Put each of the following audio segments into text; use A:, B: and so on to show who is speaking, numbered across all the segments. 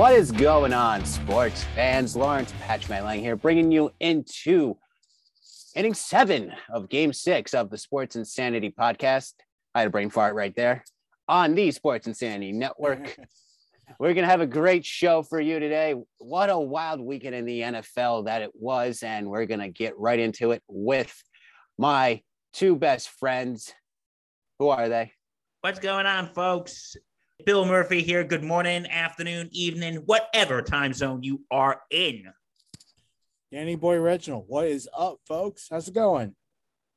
A: What is going on, sports fans? Lawrence Patchman Lang here, bringing you into inning seven of game six of the Sports Insanity podcast. I had a brain fart right there on the Sports Insanity Network. We're going to have a great show for you today. What a wild weekend in the NFL that it was. And we're going to get right into it with my two best friends. Who are they?
B: What's going on, folks? Bill Murphy here. Good morning, afternoon, evening, whatever time zone you are in.
C: Danny Boy Reginald, what is up, folks? How's it going?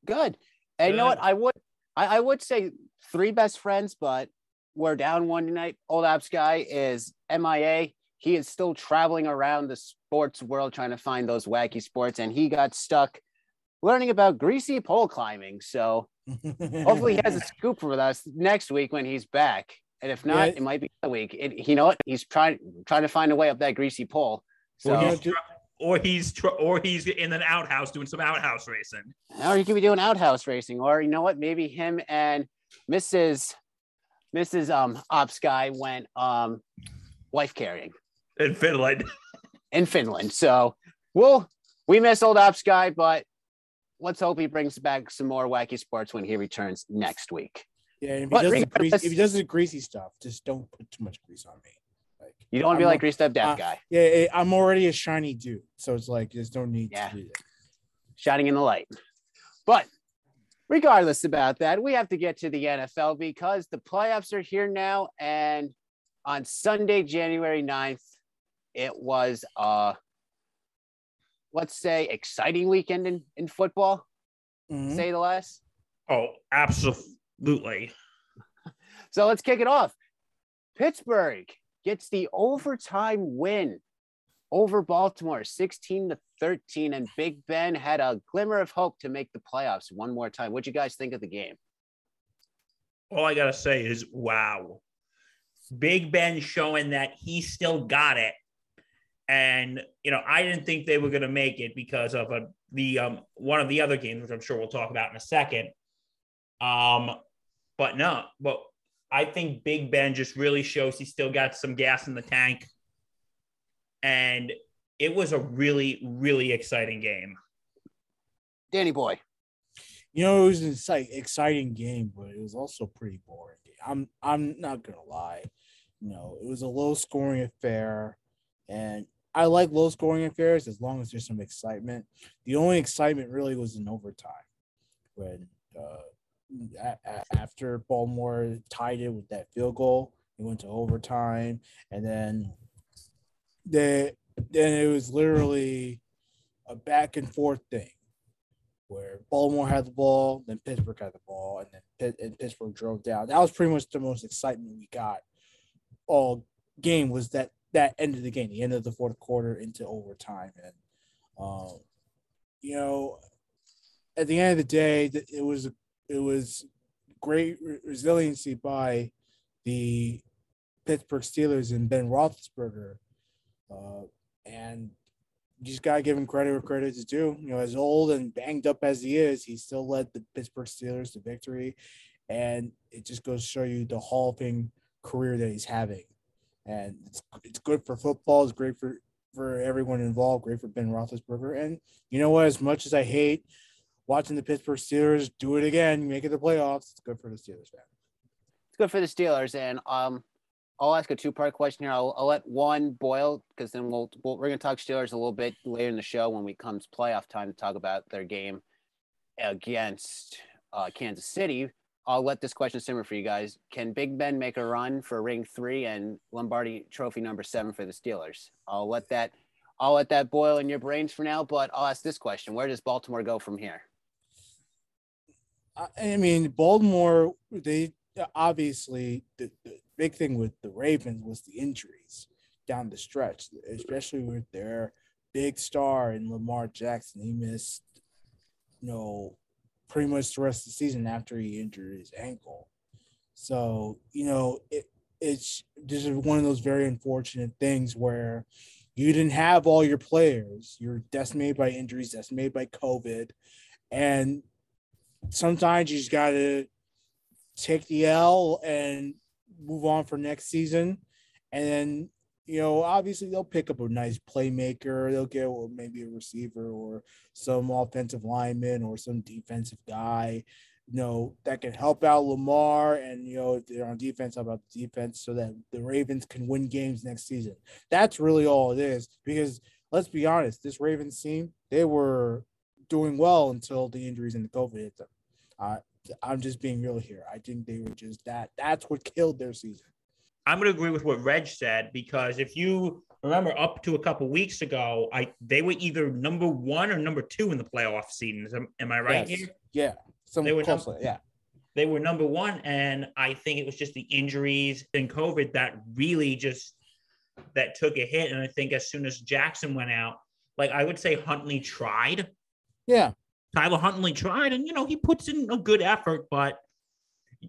A: Good. And you know what? I would I, I would say three best friends, but we're down one tonight. Old Apps guy is MIA. He is still traveling around the sports world trying to find those wacky sports, and he got stuck learning about greasy pole climbing. So hopefully he has a scoop for us next week when he's back. And if not,
C: Yeah.
A: it might be the week. It, you know what? He's trying trying to find a way up that greasy pole. So
B: Or
C: Yeah.
B: he's, tr- or he's tr- or he's in an outhouse doing some outhouse racing.
A: Or he could be doing outhouse racing, or you know what? Maybe him and Mrs. Mrs. Um Ops guy went um wife carrying
B: in Finland.
A: in Finland. So we'll we miss old Ops guy, but let's hope he brings back some more wacky sports when he returns next week.
C: Yeah, if he, does the
A: regardless-
C: grease, if he does the greasy stuff, just don't put too much grease on me. Like,
A: You don't want to be like
C: not-
A: greased up deaf
C: uh,
A: guy,
C: yeah, I'm already a shiny dude, so it's like there's no need
A: Yeah.
C: to do that.
A: shining in the light. But regardless about that, we have to get to the NFL because the playoffs are here now. And on Sunday, January 9th, it was uh let's say exciting weekend in, in football,
C: Mhm.
A: say the less.
B: Oh, absolutely.
A: So let's kick it off. Pittsburgh gets the overtime win over Baltimore, 16 to 13. And Big Ben had a glimmer of hope to make the playoffs one more time. What'd you guys think of the game?
B: All I gotta say is wow. Big Ben showing that he still got it. And you know, I didn't think they were gonna make it because of a, the um one of the other games, which I'm sure we'll talk about in a second. Um, but no, but I think Big Ben just really shows he still got some gas in the tank. And it was a really, really exciting game.
A: Danny boy.
C: You know, it was an exciting game, but it was also pretty boring. I'm I'm not gonna lie. You know, it was a low scoring affair, and I like low scoring affairs as long as there's some excitement. The only excitement really was in overtime when uh, a- a- after Baltimore tied it with that field goal, it went to overtime, and then the then it was literally a back and forth thing where Baltimore had the ball, then Pittsburgh had the ball, and then Pitt, and Pittsburgh drove down. That was pretty much the most excitement we got all game was that that end of the game, the end of the fourth quarter into overtime, and um, you know, at the end of the day, it was it was great re- resiliency by the Pittsburgh Steelers and Ben Roethlisberger, uh, and you just gotta give him credit where credit is due. You know, as old and banged up as he is, he still led the Pittsburgh Steelers to victory, and it just goes to show you the Hall of Fame career that he's having. And it's it's good for football. It's great for for everyone involved. Great for Ben Roethlisberger. And you know what? As much as I hate watching the Pittsburgh Steelers do it again, make it the playoffs, it's good for the Steelers fan.
A: It's good for the Steelers. And um, I'll ask a two part question here. I'll, I'll let one boil because then we'll, we'll we're going to talk Steelers a little bit later in the show when we comes playoff time to talk about their game against uh, Kansas City. I'll let this question simmer for you guys. Can Big Ben make a run for Ring Three and Lombardi Trophy number seven for the Steelers? I'll let that I'll let that boil in your brains for now. But I'll ask this question: Where does Baltimore go from here?
C: I mean, Baltimore, they uh, obviously the, the big thing with the Ravens was the injuries down the stretch, especially with their big star in Lamar Jackson. He missed, you know, pretty much the rest of the season after he injured his ankle. So, you know, it, it's just one of those very unfortunate things where you didn't have all your players. You're decimated by injuries, decimated by COVID. And sometimes you just got to take the L and move on for next season. And then, you know, obviously they'll pick up a nice playmaker. They'll get well, maybe a receiver or some offensive lineman or some defensive guy, you know, that can help out Lamar. And, you know, if they're on defense, help out the defense so that the Ravens can win games next season. That's really all it is. Because let's be honest, this Ravens team, they were doing well until the injuries and the COVID hit them. Uh, I'm just being real here. I think they were just that. That's what killed their season.
B: I'm going to agree with what Reg said because if you remember up to a couple weeks ago, I they were either number one or number two in the playoff seasons. Am, am I right
C: yes.
B: here?
C: Yeah,
B: they were.
C: Number, yeah,
B: they were number one, and I think it was just the injuries and COVID that really just that took a hit. And I think as soon as Jackson went out, like I would say Huntley tried.
C: Yeah,
B: Tyler Huntley tried, and you know he puts in a good effort, but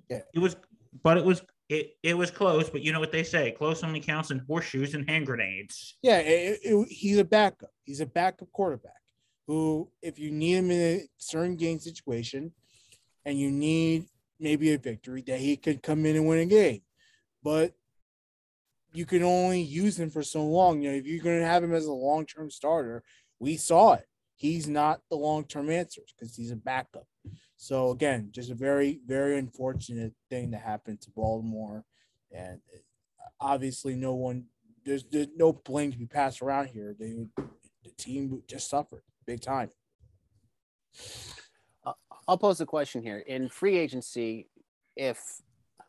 C: yeah.
B: it was, but it was it it was close. But you know what they say: close only counts in horseshoes and hand grenades.
C: Yeah, it, it, he's a backup. He's a backup quarterback who, if you need him in a certain game situation, and you need maybe a victory, that he could come in and win a game, but you can only use him for so long. You know, if you're going to have him as a long term starter, we saw it he's not the long term answer because he's a backup. So again, just a very very unfortunate thing that happened to Baltimore, and uh, obviously no one there's, there's no blame to be passed around here. They the team just suffered big time.
A: Uh, I'll pose a question here in free agency. If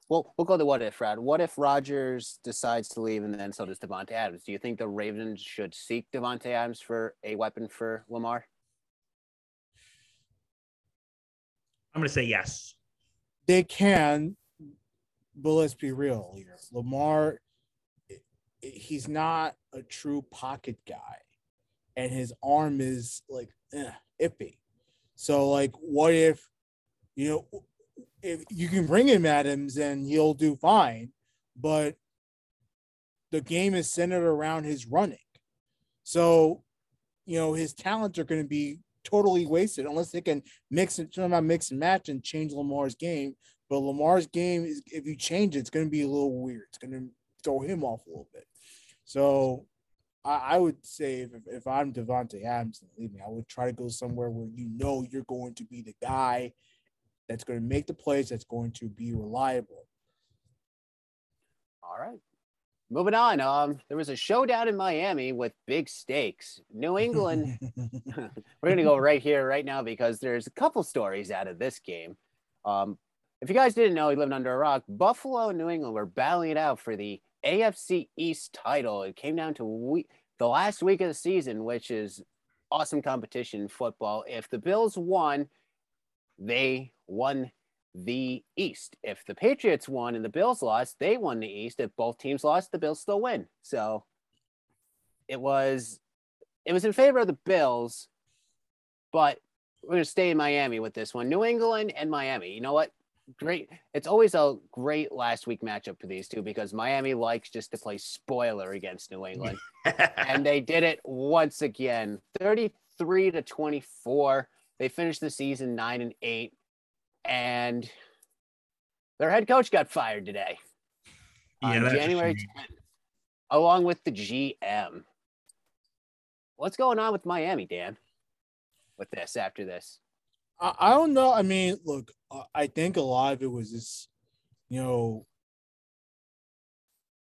A: well, we'll go to what if, Rad. What if Rodgers decides to leave and then so does Davante Adams? Do you think the Ravens should seek Davante Adams for a weapon for Lamar?
B: I'm going to say yes.
C: They can, but let's be real here. Lamar, he's not a true pocket guy, and his arm is like eh, iffy. So, like, what if, you know, if you can bring him Adams and he'll do fine, but the game is centered around his running. So, you know, his talents are going to be totally wasted unless they can mix and somehow mix and match and change Lamar's game. But Lamar's game is if you change it, it's going to be a little weird. It's going to throw him off a little bit. So I, I would say if, if I'm Davante Adams and me. I would try to go somewhere where you know you're going to be the guy that's going to make the plays, that's going to be reliable.
A: All right. Moving on. Um, there was a showdown in Miami with big stakes. New England. we're going to go right here, right now, because there's a couple stories out of this game. Um, if you guys didn't know, he lived under a rock. Buffalo and New England were battling it out for the AFC East title. It came down to week, the last week of the season, which is awesome competition in football. If the Bills won, they won the East. If the Patriots won and the Bills lost, they won the East. If both teams lost, the Bills still win. So it was it was in favor of the Bills, but we're gonna stay in Miami with this one. New England and Miami. You know what? Great. It's always a great last week matchup for these two because Miami likes just to play spoiler against New England. and they did it once again. 33 to 24. They finished the season nine and eight, and their head coach got fired today yeah, on January 10th, along with the GM. What's going on with Miami, Dan? With this after this,
C: I, I don't know. I mean, look, I think a lot of it was just, you know,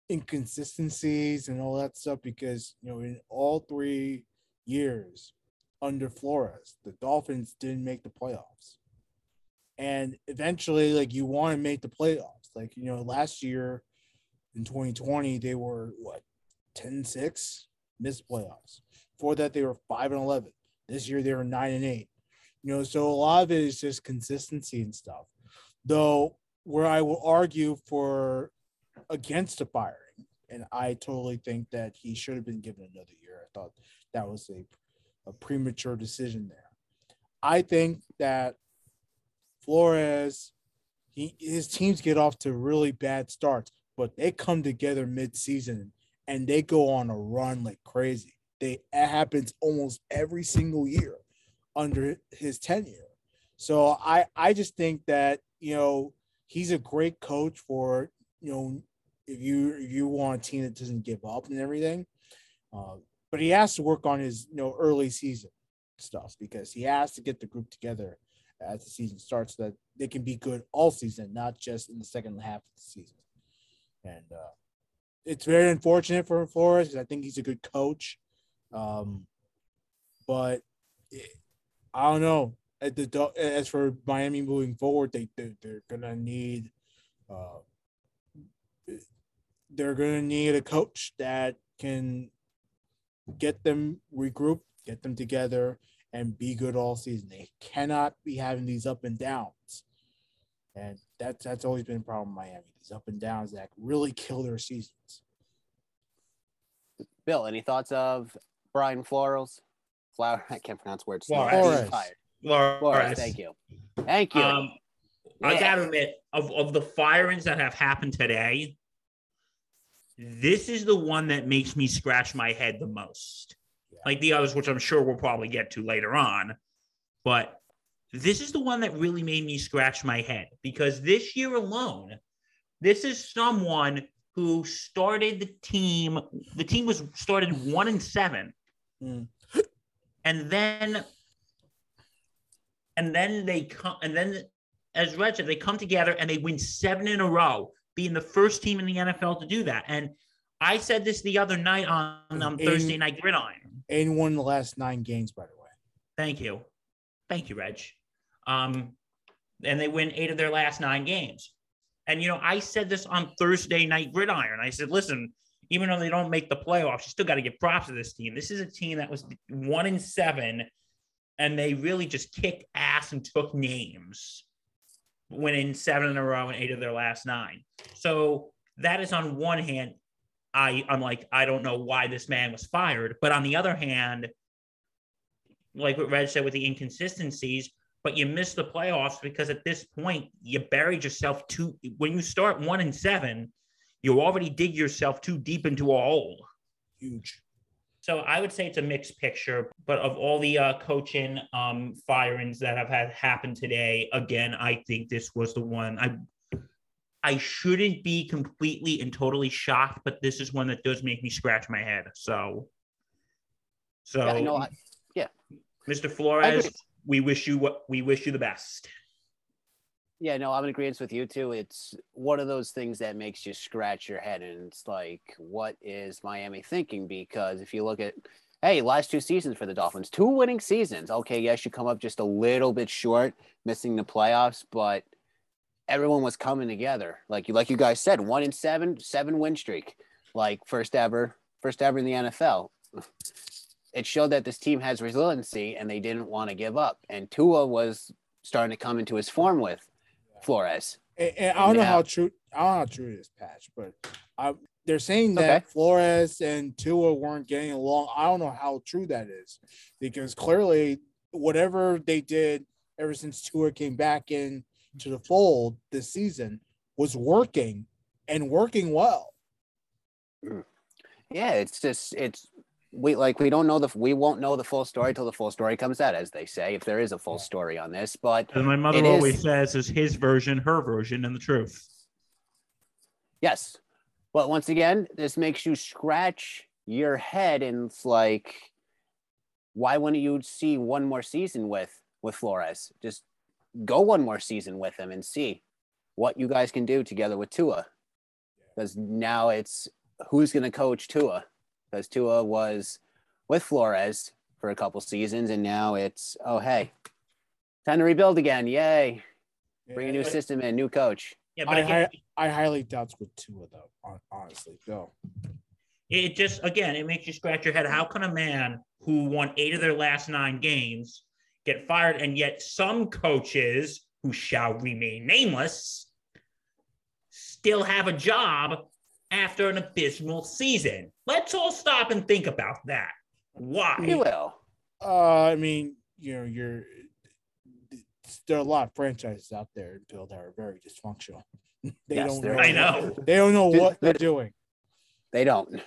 C: inconsistencies and all that stuff because you know in all three years under Flores. The Dolphins didn't make the playoffs. And eventually, like you want to make the playoffs. Like, you know, last year in 2020, they were what 10 6, missed playoffs. Before that, they were 5 and 11. This year, they were 9 and 8. You know, so a lot of it is just consistency and stuff. Though where I will argue for against the firing, and I totally think that he should have been given another year. I thought that was a, a premature decision there. I think that Flores, he his teams get off to really bad starts, but they come together mid-season and they go on a run like crazy. They it happens almost every single year under his tenure. So I I just think that you know he's a great coach for you know if you if you want a team that doesn't give up and everything. Uh, but he has to work on his you know early season stuff because he has to get the group together as the season starts so that they can be good all season, not just in the second half of the season. And uh, it's very unfortunate for Flores because I think he's a good coach. Um, but it, I don't know. The as for Miami moving forward, they, they they're gonna need uh, they're gonna need a coach that can get them regroup, get them together, and be good all season. They cannot be having these up and downs. And that's that's always been a problem in Miami. These up and downs that really kill their seasons.
A: Bill, any thoughts of Brian Florals? Flower, I can't pronounce words.
C: Flores.
B: Flores.
A: Flores. Thank you. Thank you.
B: Um, I gotta admit, of, of the firings that have happened today, this is the one that makes me scratch my head the most. Like the others, which I'm sure we'll probably get to later on. But this is the one that really made me scratch my head because this year alone, this is someone who started the team. The team was started one and seven.
C: Mm.
B: And then and then they come and then as Red said, they come together and they win seven in a row, being the first team in the NFL to do that. And I said this the other night on um, Thursday Night Gridiron.
C: And won the last nine games, by the way.
B: Thank you. Thank you, Reg. Um, and they win eight of their last nine games. And, you know, I said this on Thursday Night Gridiron. I said, listen, even though they don't make the playoffs, you still got to give props to this team. This is a team that was one in seven, and they really just kicked ass and took names, winning seven in a row and eight of their last nine. So that is on one hand. I I'm like I don't know why this man was fired, but on the other hand, like what Red said with the inconsistencies, but you miss the playoffs because at this point you buried yourself too. When you start one and seven, you already dig yourself too deep into a hole.
C: Huge.
B: So I would say it's a mixed picture, but of all the uh, coaching um, firings that have had happened today, again, I think this was the one. I I shouldn't be completely and totally shocked, but this is one that does make me scratch my head. So, so
A: yeah, I know. I, yeah,
B: Mr. Flores, we wish you what we wish you the best.
A: Yeah, no, I'm in agreement with you too. It's one of those things that makes you scratch your head, and it's like, what is Miami thinking? Because if you look at, hey, last two seasons for the Dolphins, two winning seasons. Okay, yes, you come up just a little bit short, missing the playoffs, but everyone was coming together. Like you, like you guys said, one in seven, seven win streak, like first ever, first ever in the NFL. It showed that this team has resiliency, and they didn't want to give up. And Tua was starting to come into his form with Flores.
C: And, and I don't know how true I don't know how true it is, Patch, but I, they're saying that
A: Okay.
C: Flores and Tua weren't getting along. I don't know how true that is because clearly whatever they did ever since Tua came back in to the fold this season was working and working well. Hmm.
A: Yeah, it's just it's we like we don't know the we won't know the full story till the full story comes out, as they say, if there is a full story on this. But
B: As my mother
A: It is-
B: always says, is his version, her version, and the truth.
A: yes, but once again, this makes you scratch your head, and it's like, why wouldn't you see one more season with with Flores? Just go one more season with him and see what you guys can do together with Tua, because now it's who's going to coach Tua, because Tua was with Flores for a couple seasons, and now it's oh hey, time to rebuild again, yay! Bring a new
B: Yeah.
A: system in, new coach.
B: Yeah, but
C: I,
B: again,
C: I, I highly doubt with Tua though. Honestly, go.
B: it just again it makes you scratch your head. How can a man who won eight of their last nine games get fired. And yet, some coaches who shall remain nameless still have a job after an abysmal season. Let's all stop and think about that. Why?
A: We will.
C: Uh, I mean, you know, you're there are a lot of franchises out there, Bill, that are very dysfunctional. they
A: Yes,
C: don't
A: there
C: know.
B: I know.
C: They don't know what they're doing.
A: They don't.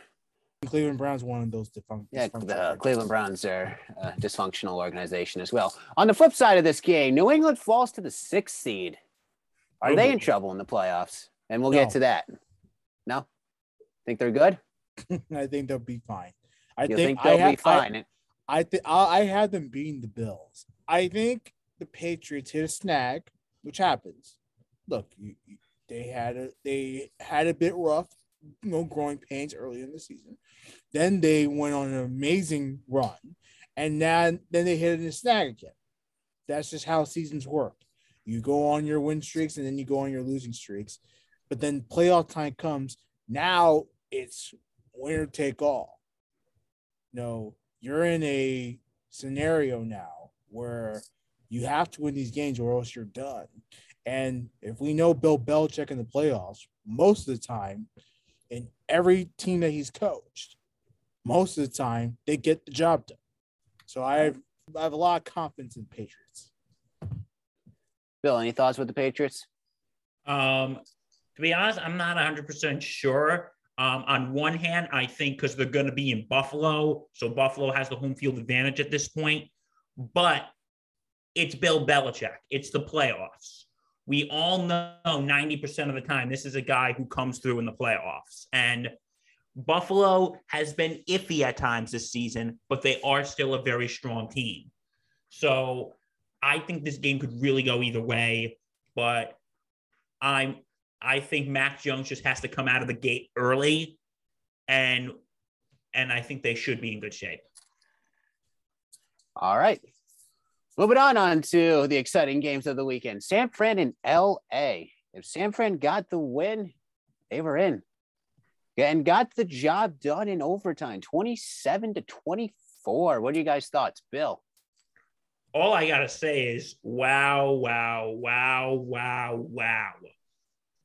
C: Cleveland Browns one of those dysfunc-
A: Yeah, the
C: franchises.
A: Cleveland Browns are a dysfunctional organization as well. On the flip side of this game, New England falls to the sixth seed. Are
B: Oh,
A: they in trouble in the playoffs? And we'll
C: No.
A: get to that. No? Think they're good?
C: I think they'll be fine. I think,
A: think, they'll
C: I
A: be
C: ha- I-
A: fine?
C: I think I have them beating the Bills. I think the Patriots hit a snag, which happens. Look, you, you- they had a they had a bit rough, you know, growing pains early in the season. Then they went on an amazing run, and now then they hit a snag again. That's just how seasons work. You go on your win streaks, and then you go on your losing streaks. But then playoff time comes. Now it's winner take all. No, you're in a scenario now where you have to win these games or else you're done. And if we know Bill Belichick in the playoffs, most of the time, in every team that he's coached, most of the time they get the job done. So I have I have a lot of confidence in Patriots.
A: Bill, any thoughts with the Patriots?
B: Um, to be honest, I'm not 100% sure. Um, on one hand, I think because they're going to be in Buffalo, so Buffalo has the home field advantage at this point. But it's Bill Belichick. It's the playoffs. We all know 90% of the time this is a guy who comes through in the playoffs. And Buffalo has been iffy at times this season, but they are still a very strong team. So I think this game could really go either way. But I'm I think Mac Jones just has to come out of the gate early and and I think they should be in good shape.
A: All right. Moving on, on to the exciting games of the weekend. San Fran and LA. If San Fran got the win, they were in. And got the job done in overtime, 27 to 24. What are you guys' thoughts, Bill?
B: All I gotta say is wow, wow, wow, wow, wow.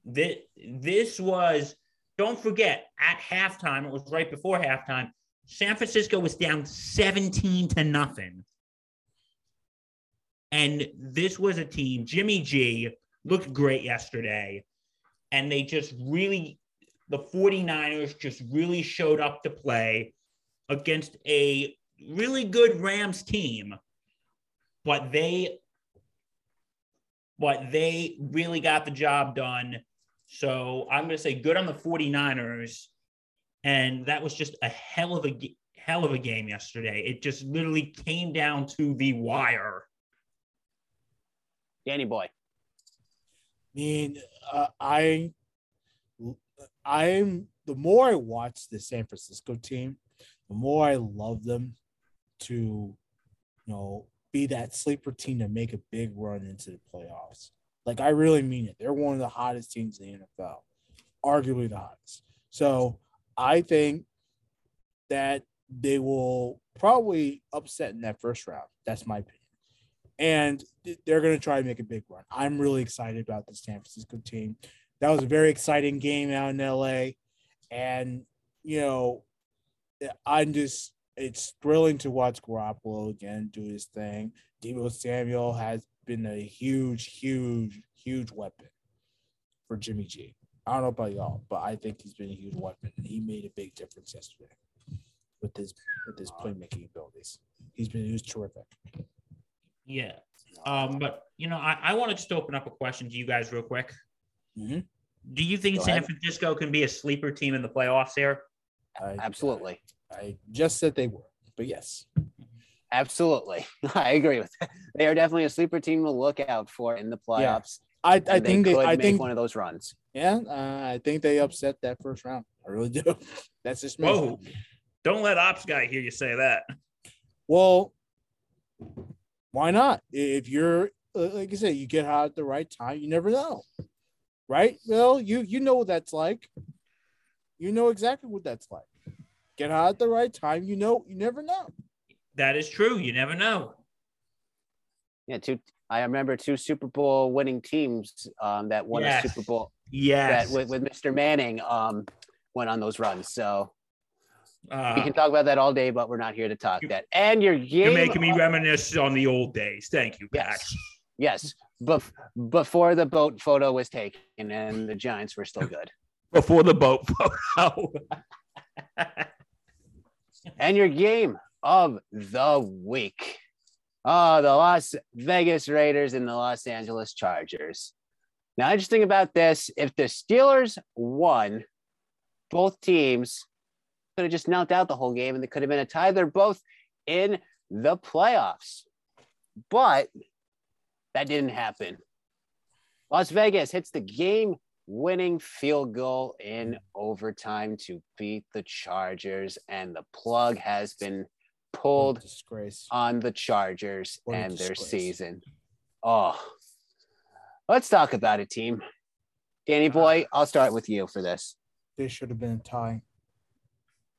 B: This this was don't forget at halftime, it was right before halftime. San Francisco was down 17 to nothing. And this was a team, Jimmy G looked great yesterday. And they just really, the 49ers just really showed up to play against a really good Rams team. But they, but they really got the job done. So I'm going to say good on the 49ers. And that was just a hell of a g- hell of a game yesterday. It just literally came down to the wire.
A: Danny Boy.
C: I mean, uh, I, I'm the more I watch the San Francisco team, the more I love them to, you know, be that sleeper team to make a big run into the playoffs. Like I really mean it. They're one of the hottest teams in the NFL, arguably the hottest. So I think that they will probably upset in that first round. That's my opinion and they're going to try to make a big run. I'm really excited about the San Francisco team. That was a very exciting game out in LA, and you know, I'm just it's thrilling to watch Garoppolo again do his thing. Debo Samuel has been a huge, huge, huge weapon for Jimmy G. I don't know about y'all, but I think he's been a huge weapon, and he made a big difference yesterday with his with his playmaking abilities. He's been he was terrific.
B: Yeah. Um, but you know, I, I want to just open up a question to you guys real quick.
C: Mhm.
B: Do you think
A: Go
B: San
A: ahead.
B: Francisco can be a sleeper team in the playoffs here?
C: I,
A: Absolutely.
C: I just said they were, but yes.
A: Absolutely. I agree with that. They are definitely a sleeper team to look out for in the playoffs.
C: I, I
A: they
C: think they,
A: could
C: I
A: make
C: think
A: one of those runs.
C: yeah, uh, I think they upset that first round. I really do. That's just me.
B: Whoa. Don't let Ops guy hear you say that.
C: Well, why not? If you're uh, like I said, you get hot at the right time. You never know, right? Well, you you know what that's like. You know exactly what that's like. Get hot at the right time. You know, you never know.
B: That is true. You never know.
A: Yeah, two. I remember two Super Bowl winning teams um, that won
B: Yes.
A: a Super Bowl
B: Yes.
A: that with, with Mr. Manning um, went on those runs. So we
B: Uh,
A: can talk about that all day, but we're not here to talk that. And your game,
B: you're making me reminisce on the old days. Thank you, Pat.
A: yes, yes. Bef- before the boat photo was taken, and the Giants were still good.
B: Before the boat photo.
A: and your game of the week. Oh, the Las Vegas Raiders and the Los Angeles Chargers. Now, interesting about this if the Steelers won, both teams could have just knelt out the whole game and they could have been a tie. They're both in the playoffs. But that didn't happen. Las Vegas hits the game winning field goal in overtime to beat the Chargers, and the plug has been pulled
C: disgrace.
A: on the Chargers
C: What
A: and their season. Oh, let's talk about it, team. Danny boy, uh, I'll start with you for this.
C: This should have been a tie.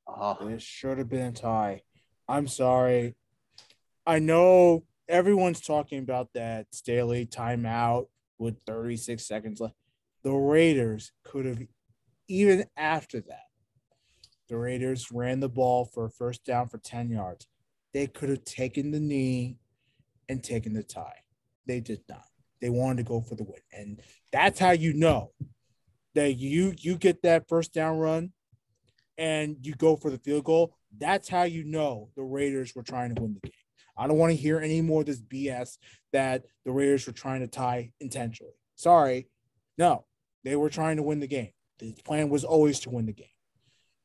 A: Oh,
C: This should have been a tie. I'm sorry. I know everyone's talking about that Staley timeout with 36 seconds left. The Raiders could have, even after that, the Raiders ran the ball for a first down for 10 yards. They could have taken the knee and taken the tie. They did not. They wanted to go for the win. And that's how you know that you you get that first down run and you go for the field goal, that's how you know the Raiders were trying to win the game. I don't want to hear any more of this BS that the Raiders were trying to tie intentionally. Sorry. No, they were trying to win the game. The plan was always to win the game.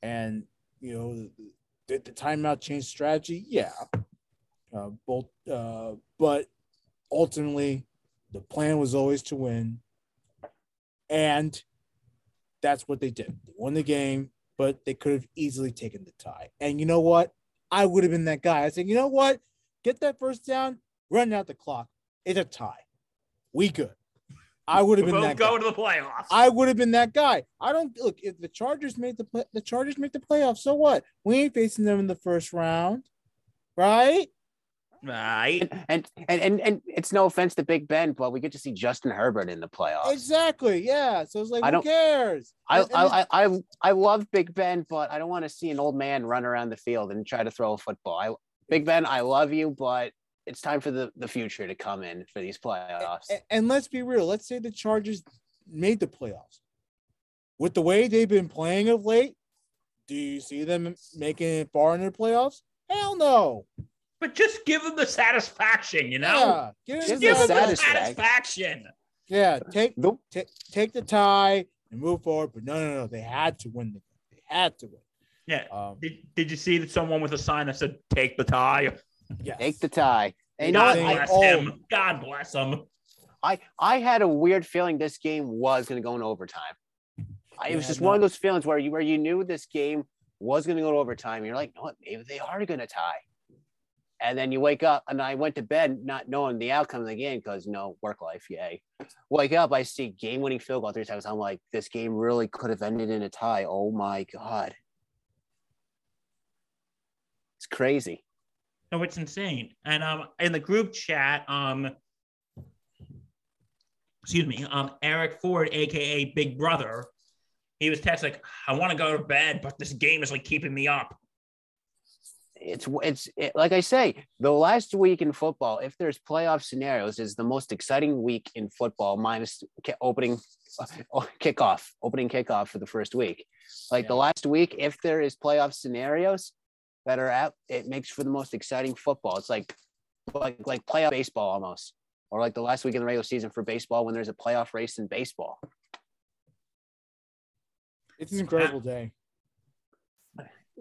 C: And, you know, did the timeout change strategy? Yeah. Uh, both, uh, but ultimately, the plan was always to win. And that's what they did. They won the game but they could have easily taken the tie. And you know what? I would have been that guy. I said, you know what? Get that first down, run out the clock. It's a tie. We good. I would have been
B: We'll
C: that
B: go
C: guy.
B: to the playoffs.
C: I would have been that guy. I don't look if the Chargers made the play, the Chargers make the playoffs. So what? We ain't facing them in the first round, right?
B: right.
A: and, and and and it's no offense to Big Ben, but we get to see Justin Herbert in the playoffs.
C: Exactly. Yeah. So it's like,
A: I
C: who
A: don't-
C: cares?
A: I,
C: And- and
A: I, I I I love Big Ben, but I don't want to see an old man run around the field and try to throw a football. I Big Ben, I love you, but it's time for the, the future to come in for these playoffs.
C: and, and let's be real. Let's say the Chargers made the playoffs. With the way they've been playing of late, do you see them making it far in the playoffs? Hell no.
B: But just give them the satisfaction, you know?
C: Yeah, give
A: Just
B: Give
A: the
B: them
C: that.
B: the
A: satisfaction.
B: satisfaction.
C: yeah. Take
A: Nope.
C: take take the tie and move forward. But no, no, no. They had to win the game. They had to win.
B: Yeah.
C: Um,
B: Did, did you see that someone with a sign that said "Take the tie"?
C: Yes.
A: Take the tie. And you know
B: God
A: what? I,
B: bless
C: Oh.
B: him. God bless him.
A: I I had a weird feeling this game was going to go in overtime. I, it was
C: Yeah,
A: just
C: no.
A: one of those feelings where you where you knew this game was going to go to overtime. You're like, no, what? Maybe they are going to tie. And then you wake up, and I went to bed not knowing the outcome of the game because you know work life, yay. Wake up, I see game-winning field goal three times. I'm like, this game really could have ended in a tie. Oh my god, it's crazy.
B: No, it's insane. And um, in the group chat, um, excuse me, um, Eric Ford, aka Big Brother, he was texting like, "I want to go to bed, but this game is like keeping me up."
A: it's it's it, like I say, the last week in football, if there's playoff scenarios, is the most exciting week in football, minus opening uh, kickoff, opening kickoff for the first week. Like the last week, if there is playoff scenarios that are out, it makes for the most exciting football. It's like like like playoff baseball almost, or like the last week in the regular season for baseball when there's a playoff race in baseball.
C: It's an incredible day.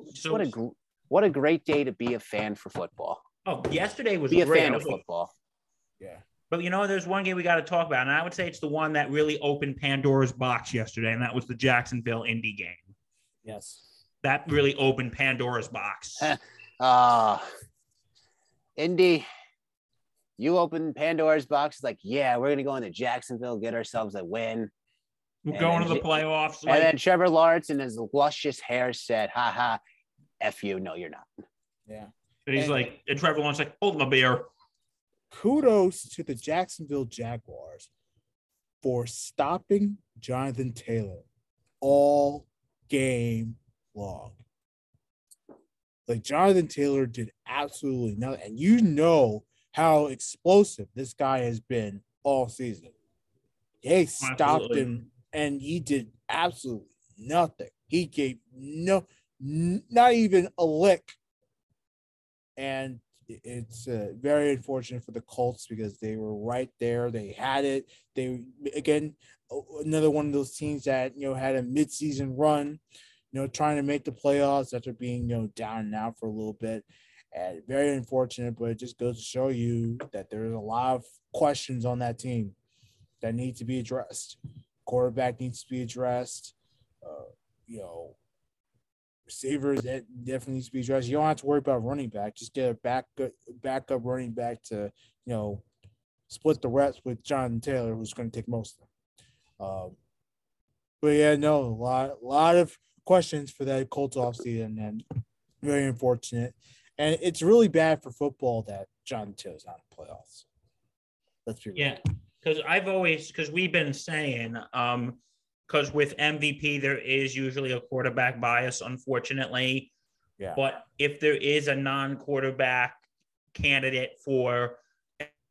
A: Just
B: So-
A: what a gr- what a great day to be a fan for football.
B: Oh, yesterday was
A: Be a
B: great.
A: fan of football.
C: Yeah.
B: But you know, there's one game we got to talk about, and I would say it's the one that really opened Pandora's box yesterday, and that was the Jacksonville Indy game.
C: Yes.
B: That really opened Pandora's box.
A: Uh Indy, you open Pandora's box. It's like, yeah, we're gonna go into Jacksonville, get ourselves a win.
B: We're
A: and
B: going to the
A: J-
B: playoffs.
A: and
B: Like,
A: then Trevor Lawrence in his luscious hair said, ha ha, F you. No, you're not.
C: Yeah.
B: and he's
C: and-
B: like, and Trevor Lawrence like, hold my beer.
C: kudos to the Jacksonville Jaguars for stopping Jonathan Taylor all game long. Like Jonathan Taylor did absolutely nothing. And you know how explosive this guy has been all season. They stopped absolutely. him and he did absolutely nothing. He gave no, not even a lick. And it's uh, very unfortunate for the Colts because they were right there. They had it. They again another one of those teams that you know had a midseason run, you know, trying to make the playoffs after being you know down out for a little bit. And very unfortunate, but it just goes to show you that there's a lot of questions on that team that need to be addressed. Quarterback needs to be addressed. Uh, you know, receivers that definitely needs to be addressed. You don't have to worry about running back. Just get a back backup running back to you know split the reps with John Taylor, who's going to take most of them. Um, but yeah, no, a lot, a lot of questions for that Colts offseason, and very unfortunate. And it's really bad for football that John Taylor's not in playoffs.
B: Let's be yeah, because I've always because we've been saying um because with MVP there is usually a quarterback bias, unfortunately. Yeah. But if there is a non-quarterback candidate for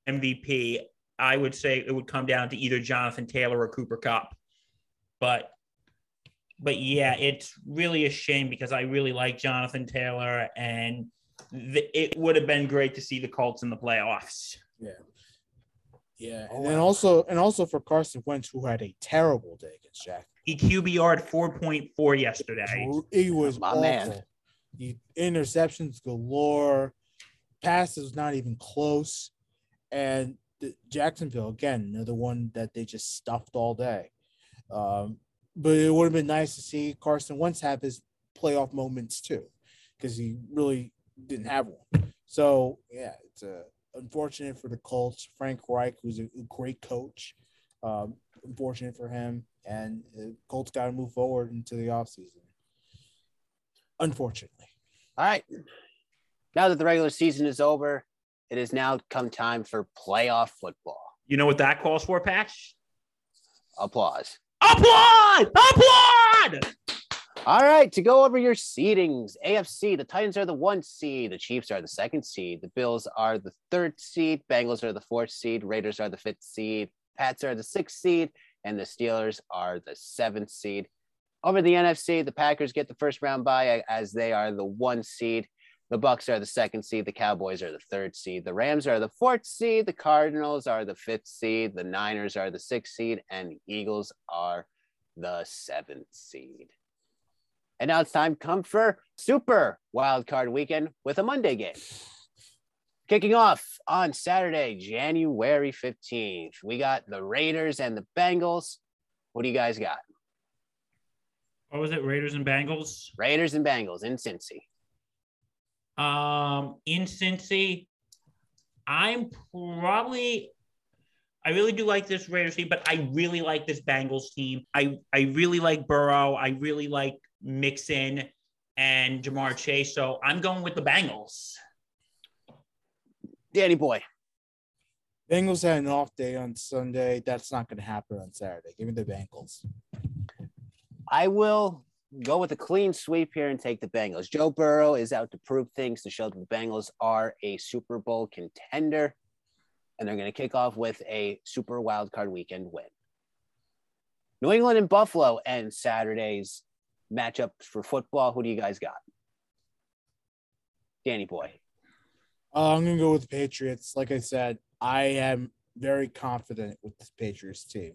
B: MVP, I would say it would come down to either Jonathan Taylor or Cooper Kupp. But but yeah, it's really a shame because I really like Jonathan Taylor, and th- it would have been great to see the Colts in the playoffs.
C: Yeah, yeah, oh, and then also and also for Carson Wentz, who had a terrible day against Jack.
B: He QBR'd four point four yesterday.
C: He was my awful. man. He, interceptions galore, passes not even close, and Jacksonville again another one that they just stuffed all day. Um, but it would have been nice to see Carson Wentz have his playoff moments too, because he really didn't have one. So yeah, it's a unfortunate for the Colts. Frank Reich, who's a great coach, um, unfortunate for him. And the Colts got to move forward into the offseason. Unfortunately.
A: All right. Now that the regular season is over, it has now come time for playoff football.
B: You know what that calls for, Patch?
A: Applause.
B: Applaud! Applaud!
A: All right, to go over your seedings AFC, the Titans are the one seed, the Chiefs are the second seed, the Bills are the third seed, Bengals are the fourth seed, Raiders are the fifth seed, Pats are the sixth seed, and the Steelers are the seventh seed. Over the NFC, the Packers get the first round bye as they are the one seed. The Bucs are the second seed. The Cowboys are the third seed. The Rams are the fourth seed. The Cardinals are the fifth seed. The Niners are the sixth seed, and the Eagles are the seventh seed. And now it's time come for Super Wild Card Weekend with a Monday game. Kicking off on Saturday, January 15th, we got the Raiders and the Bengals. What do you guys got?
B: What was it? Raiders and Bengals?
A: Raiders and Bengals in Cincy.
B: Um, in Cincy, I'm probably I really do like this Raiders team, but I really like this Bengals team. I I really like Burrow. I really like Mixon and Ja'Marr Chase. So I'm going with the Bengals.
A: Danny boy.
C: Bengals had an off day on Sunday. That's not going to happen on Saturday. Give me the Bengals.
A: I will go with a clean sweep here and take the Bengals. Joe Burrow is out to prove things to show that the Bengals are a Super Bowl contender, and they're going to kick off with a Super Wild Card Weekend win. New England and Buffalo and Saturday's matchups for football. Who do you guys got? Danny boy.
C: Uh, I'm gonna go with the Patriots. Like I said, I am very confident with this Patriots team.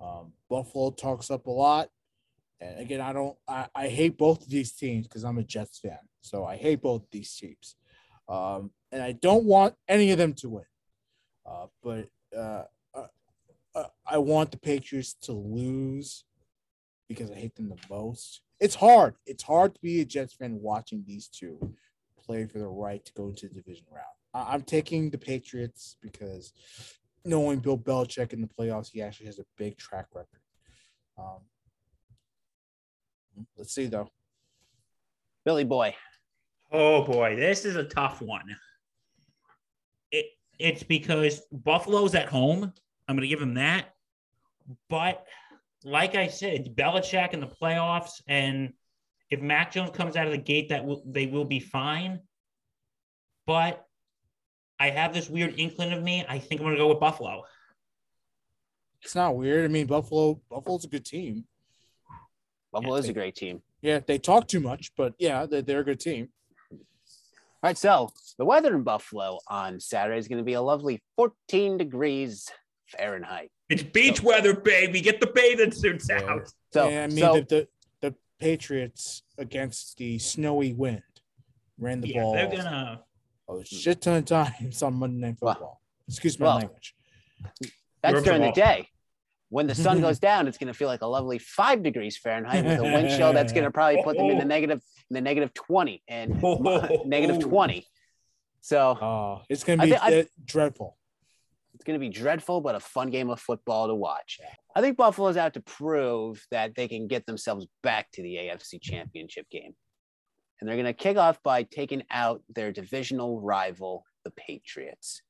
C: Um, Buffalo talks up a lot, and again, I don't. I, I hate both of these teams because I'm a Jets fan, so I hate both these teams, um, and I don't want any of them to win. Uh, but uh, uh, uh I want the Patriots to lose because I hate them the most. It's hard. It's hard to be a Jets fan watching these two play for the right to go into the division round. I'm taking the Patriots because knowing Bill Belichick in the playoffs, he actually has a big track record. Um, let's see though.
A: Billy boy.
B: Oh boy, this is a tough one. It it's because Buffalo's at home. I'm going to give them that. But like I said, it's Belichick in the playoffs, and if Mac Jones comes out of the gate, that will, they will be fine. But I have this weird inkling of me. I think I'm going to go with Buffalo.
C: It's not weird. I mean, Buffalo Buffalo's a good team.
A: Buffalo is a great team.
C: Yeah, they talk too much, but yeah, they're, they're a good team.
A: All right, so the weather in Buffalo on Saturday is going to be a lovely 14 degrees Fahrenheit.
B: It's beach weather, baby. Get the bathing suits
C: Yeah.
B: out.
A: So,
C: yeah, I mean
A: so
C: the, the the Patriots against the snowy wind ran the
B: Yeah,
C: ball
B: they're gonna.
C: a shit ton of times on Monday Night
A: Well-
C: Football. Excuse my
A: well,
C: language.
A: that's during
B: of
A: the day. When the sun goes down, it's going to feel like a lovely five degrees Fahrenheit with a wind chill that's going to probably put them in the negative, in the negative 20 and negative 20. So
C: Oh, it's gonna
A: I
C: be
A: I-
C: uh, dreadful.
A: it's going to be dreadful, but a fun game of football to watch. I think Buffalo's out to prove that they can get themselves back to the AFC championship game. And they're going to kick off by taking out their divisional rival, the Patriots.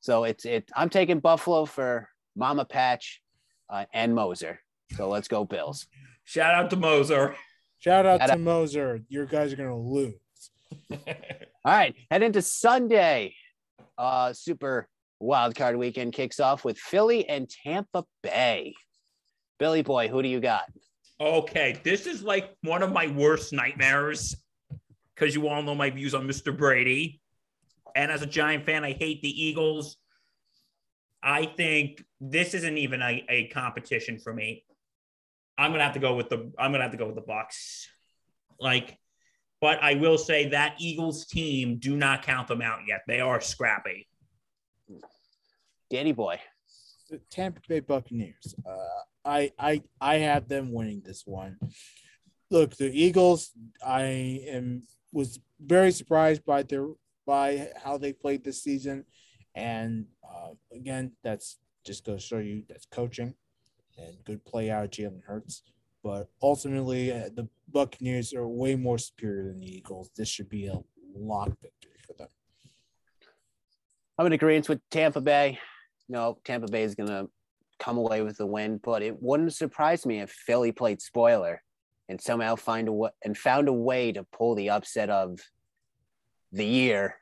A: So it's it. I'm taking Buffalo for Mama Patch uh, and Moser. So let's go Bills.
B: Shout out to Moser.
C: Shout out
A: Shout
C: to
A: out-
C: Moser. Your guys are gonna lose.
A: All right, head into Sunday. Uh, super wild card weekend kicks off with Philly and Tampa Bay. Billy boy, who do you got?
B: Okay, this is like one of my worst nightmares because you all know my views on Mr. Brady. And as a Giant fan, I hate the Eagles. I think this isn't even a, a competition for me. I'm gonna have to go with the I'm gonna have to go with the Bucs. Like, but I will say that Eagles team, do not count them out yet. They are scrappy.
A: Danny boy.
C: The Tampa Bay Buccaneers. Uh, I I I have them winning this one. Look, the Eagles. I am was very surprised by their by how they played this season, and uh, again, that's just going to show you that's coaching and good play out of Jalen Hurts. But ultimately, uh, the Buccaneers are way more superior than the Eagles. This should be a lock victory for them.
A: I'm in agreement with Tampa Bay. No, Tampa Bay is going to come away with the win, but it wouldn't surprise me if Philly played spoiler and somehow find a way and found a way to pull the upset of the year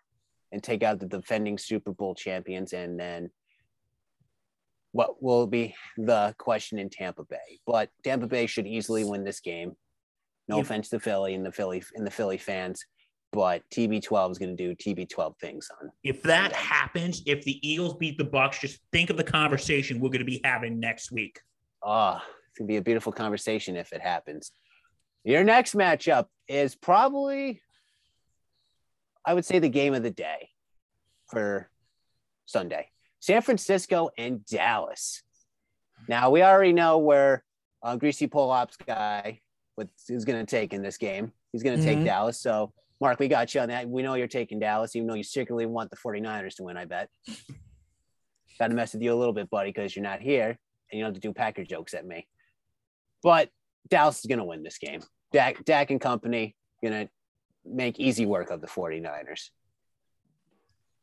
A: and take out the defending Super Bowl champions and then what will be the question in Tampa Bay. But Tampa Bay should easily win this game. No
B: Yeah.
A: offense to Philly and the Philly and the Philly fans, but TB12 is going to do TB12 things on
B: If that happens, if the Eagles beat the Bucs, just think of the conversation we're going to be having next week.
A: Oh, it's gonna be a beautiful conversation if it happens. Your next matchup is probably, I would say, the game of the day for Sunday. San Francisco and Dallas. Now we already know where uh, Greasy Polops guy with, is going to take in this game. He's going to take
C: Mhm.
A: Dallas. So, Mark, we got you on that. We know you're taking Dallas, even though you secretly want the 49ers to win, I bet. Got to mess with you a little bit, buddy, because you're not here and you don't have to do Packer jokes at me. But Dallas is going to win this game. Dak, Dak and company going to make easy work of the 49ers.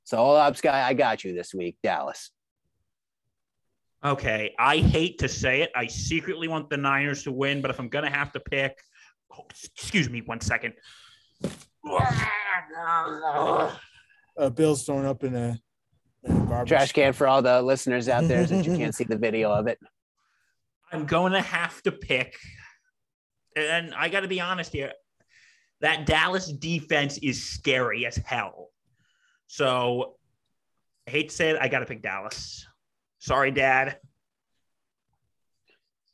A: So, all ups guy, I got you this week, Dallas.
B: Okay, I hate to say it. I secretly want the Niners to win, but if I'm going to have to pick, oh, excuse me one second.
C: Uh, Bill's thrown up in a, in a garbage.
A: Trash can for all the listeners out there that you can't see the video of it.
B: I'm going to have to pick, and I got to be honest here. That Dallas defense is scary as hell. So, I hate to say it, I got to pick Dallas. Sorry, Dad.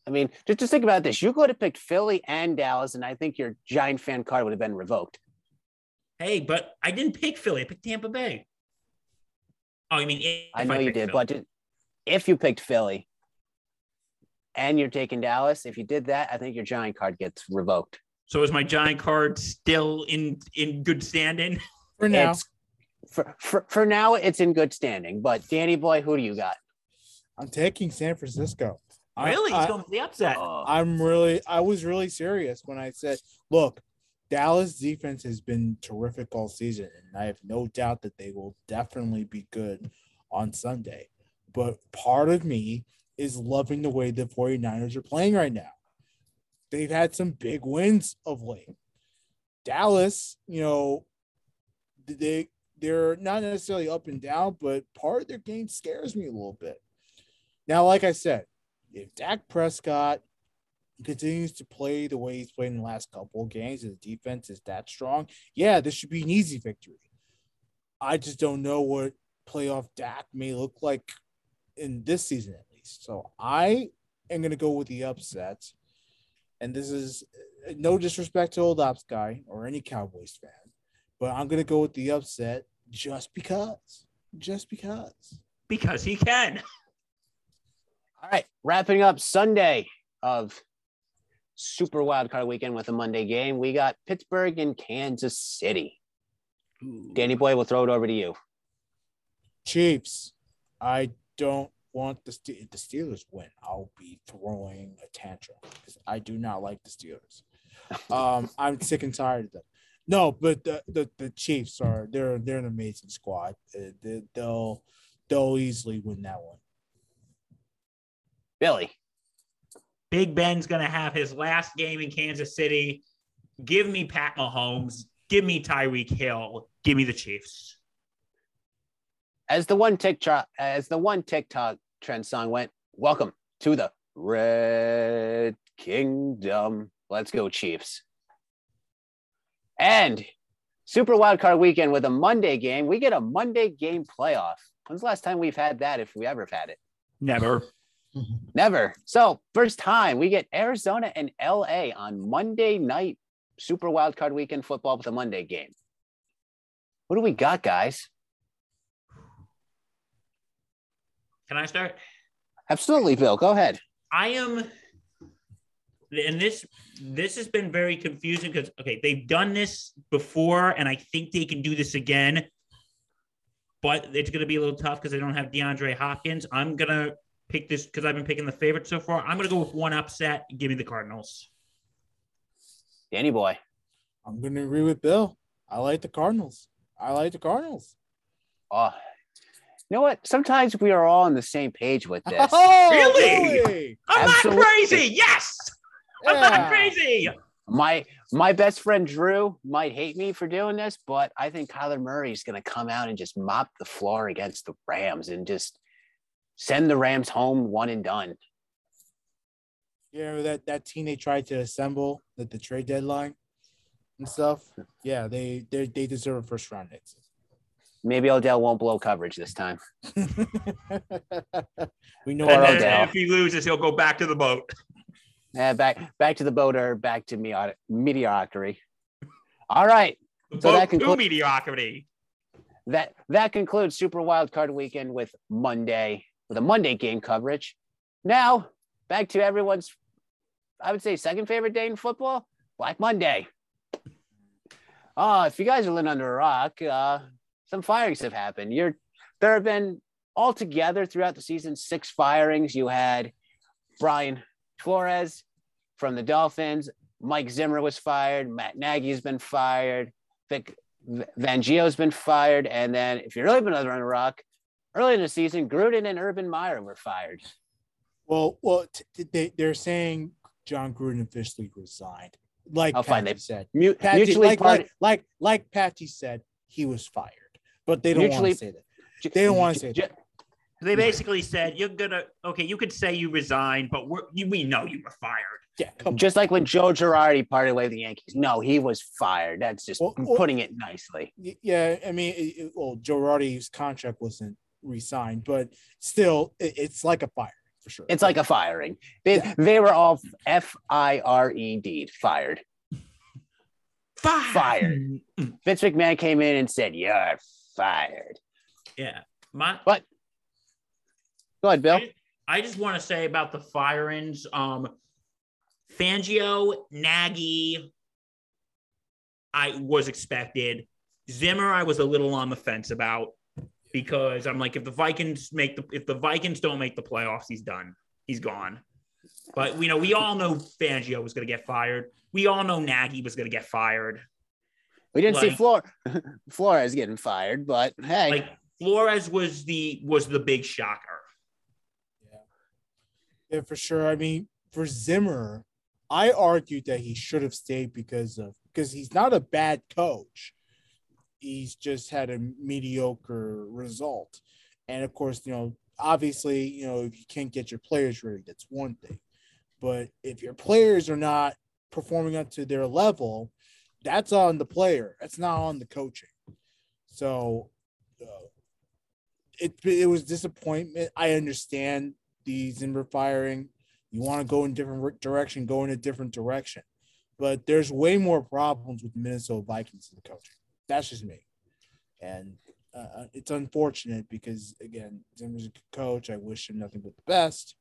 A: I mean, just, just think about this. You could have picked Philly and Dallas, and I think your Giant fan card would have been revoked.
B: Hey, but I didn't pick Philly. I picked Tampa Bay. Oh, you mean if
A: I know you did,
B: Philly.
A: but if you picked Philly and you're taking Dallas, if you did that, I think your Giant card gets revoked.
B: So is my giant card still in in good standing?
C: for now.
A: It's for, for for now, it's in good standing. But Danny boy, who do you got?
C: I'm taking San Francisco. I-
B: Really?
C: I,
B: He's going for the upset.
C: I'm really, I was really serious when I said, look, Dallas defense has been terrific all season, and I have no doubt that they will definitely be good on Sunday. But part of me is loving the way the 49ers are playing right now. They've had some big wins of late. Dallas, you know, they they're not necessarily up and down, but part of their game scares me a little bit. Now, like I said, if Dak Prescott continues to play the way he's played in the last couple of games, and the defense is that strong, yeah, this should be an easy victory. I just don't know what playoff Dak may look like in this season at least. So I am going to go with the upset. And this is uh, no disrespect to old ops guy or any Cowboys fan, but I'm going to go with the upset just because. Just because.
B: Because he can.
A: All right, wrapping up Sunday of Super Wild Card Weekend with a Monday game. We got Pittsburgh and Kansas City. Danny Boy, we'll throw it over to you.
C: Chiefs. I don't want the if the Steelers win. I'll be throwing a tantrum because I do not like the Steelers. Um, I'm sick and tired of them. No, but the, the, the Chiefs are they're they're an amazing squad. Uh, They, they'll they'll easily win that one.
A: Billy.
B: Big Ben's going to have his last game in Kansas City. Give me Pat Mahomes. Give me Tyreek Hill. Give me the Chiefs.
A: As the one TikTok as the one TikTok trend song went, welcome to the Red Kingdom. Let's go, Chiefs. And Super Wildcard Weekend with a Monday game. We get a Monday game playoff. When's the last time we've had that, if we ever have had it?
B: Never.
A: Never. So, first time we get Arizona and LA on Monday night Super Wildcard Weekend football with a Monday game. What do we got, guys?
B: Can I start?
A: Absolutely, Bill. Go ahead.
B: I am, and this this has been very confusing because okay, they've done this before, and I think they can do this again. But it's going to be a little tough because they don't have DeAndre Hopkins. I'm gonna pick this because I've been picking the favorite so far. I'm gonna go with one upset. Give me the Cardinals.
A: Danny boy.
C: I'm gonna agree with Bill. I like the Cardinals. I like the Cardinals.
A: Oh, you know what? Sometimes we are all on the same page with oh, this.
C: Oh,
B: Really?
C: really?
B: I'm
A: Absolutely.
B: not crazy. Yes, I'm
C: Yeah.
B: not crazy.
A: My my best friend Drew might hate me for doing this, but I think Kyler Murray is going to come out and just mop the floor against the Rams and just send the Rams home one and done.
C: You know that that team they tried to assemble at the trade deadline and stuff. Yeah, they they they deserve a first round exit.
A: Maybe Odell won't blow coverage this time.
C: we know
A: Poor
B: And
C: our
A: Odell.
B: if he loses, he'll go back to the boat.
A: Eh, back back to the boat or back to medio- mediocrity. All right.
B: The
A: So
B: boat
A: that
B: to mediocrity.
A: that that concludes Super Wild Card Weekend with Monday with a Monday game coverage. Now back to everyone's, I would say, second favorite day in football, Black Monday. Uh, if you guys are living under a rock, uh, some firings have happened. You're there have been altogether throughout the season six firings. You had Brian Flores from the Dolphins. Mike Zimmer was fired. Matt Nagy's been fired. Vic V- Fangio's been fired, and then if you're really been under a rock, early in the season, Gruden and Urban Meyer were fired.
C: well, well, t- they they're saying Jon Gruden officially resigned. Like
A: Oh, fine,
C: Patty
A: they-
C: said,
A: Mu-
C: Patty,
A: mutually
C: like,
A: part.
C: like like like Patty said, he was fired, but they don't want to say that. they don't wanna say
A: Ju-
B: They basically said you're gonna okay. You could say you resigned, but we're, you, we know you were fired.
C: Yeah, come on.
A: Just like when Joe Girardi parted away with the Yankees. No, he was fired. That's just
C: Well, well-
A: putting it nicely.
C: Yeah, I mean, it, it- well, Joe Girardi's contract wasn't re-signed, but still, it, it's like a fire for sure.
A: It's like a firing. They,
C: Yeah.
A: they were all F I R E D fired.
B: Fired.
A: Fired. Vince McMahon came in and said, You're fired.
B: Yeah. My but
A: Go ahead, Bill.
B: I, I just want to say about the firings. Um, Fangio, Nagy, I was expected. Zimmer, I was a little on the fence about because I'm like, if the Vikings make the if the Vikings don't make the playoffs, he's done. He's gone. But you know, we all know Fangio was going to get fired. We all know Nagy was going to get fired.
A: We didn't see Flor- Flores getting fired, but hey,
B: Like Flores was the was the big shocker.
C: Yeah, yeah, for sure. I mean, for Zimmer, I argued that he should have stayed because of because he's not a bad coach. He's just had a mediocre result, and of course, you know, obviously, you know, if you can't get your players ready, that's one thing. But if your players are not performing up to their level, that's on the player. That's not on the coaching. So uh, it it was disappointment. I understand the Zimmer firing. You want to go in different direction, go in a different direction. But there's way more problems with the Minnesota Vikings in the coaching. That's just me. And uh, it's unfortunate because again, Zimmer's a good coach. I wish him nothing but the best.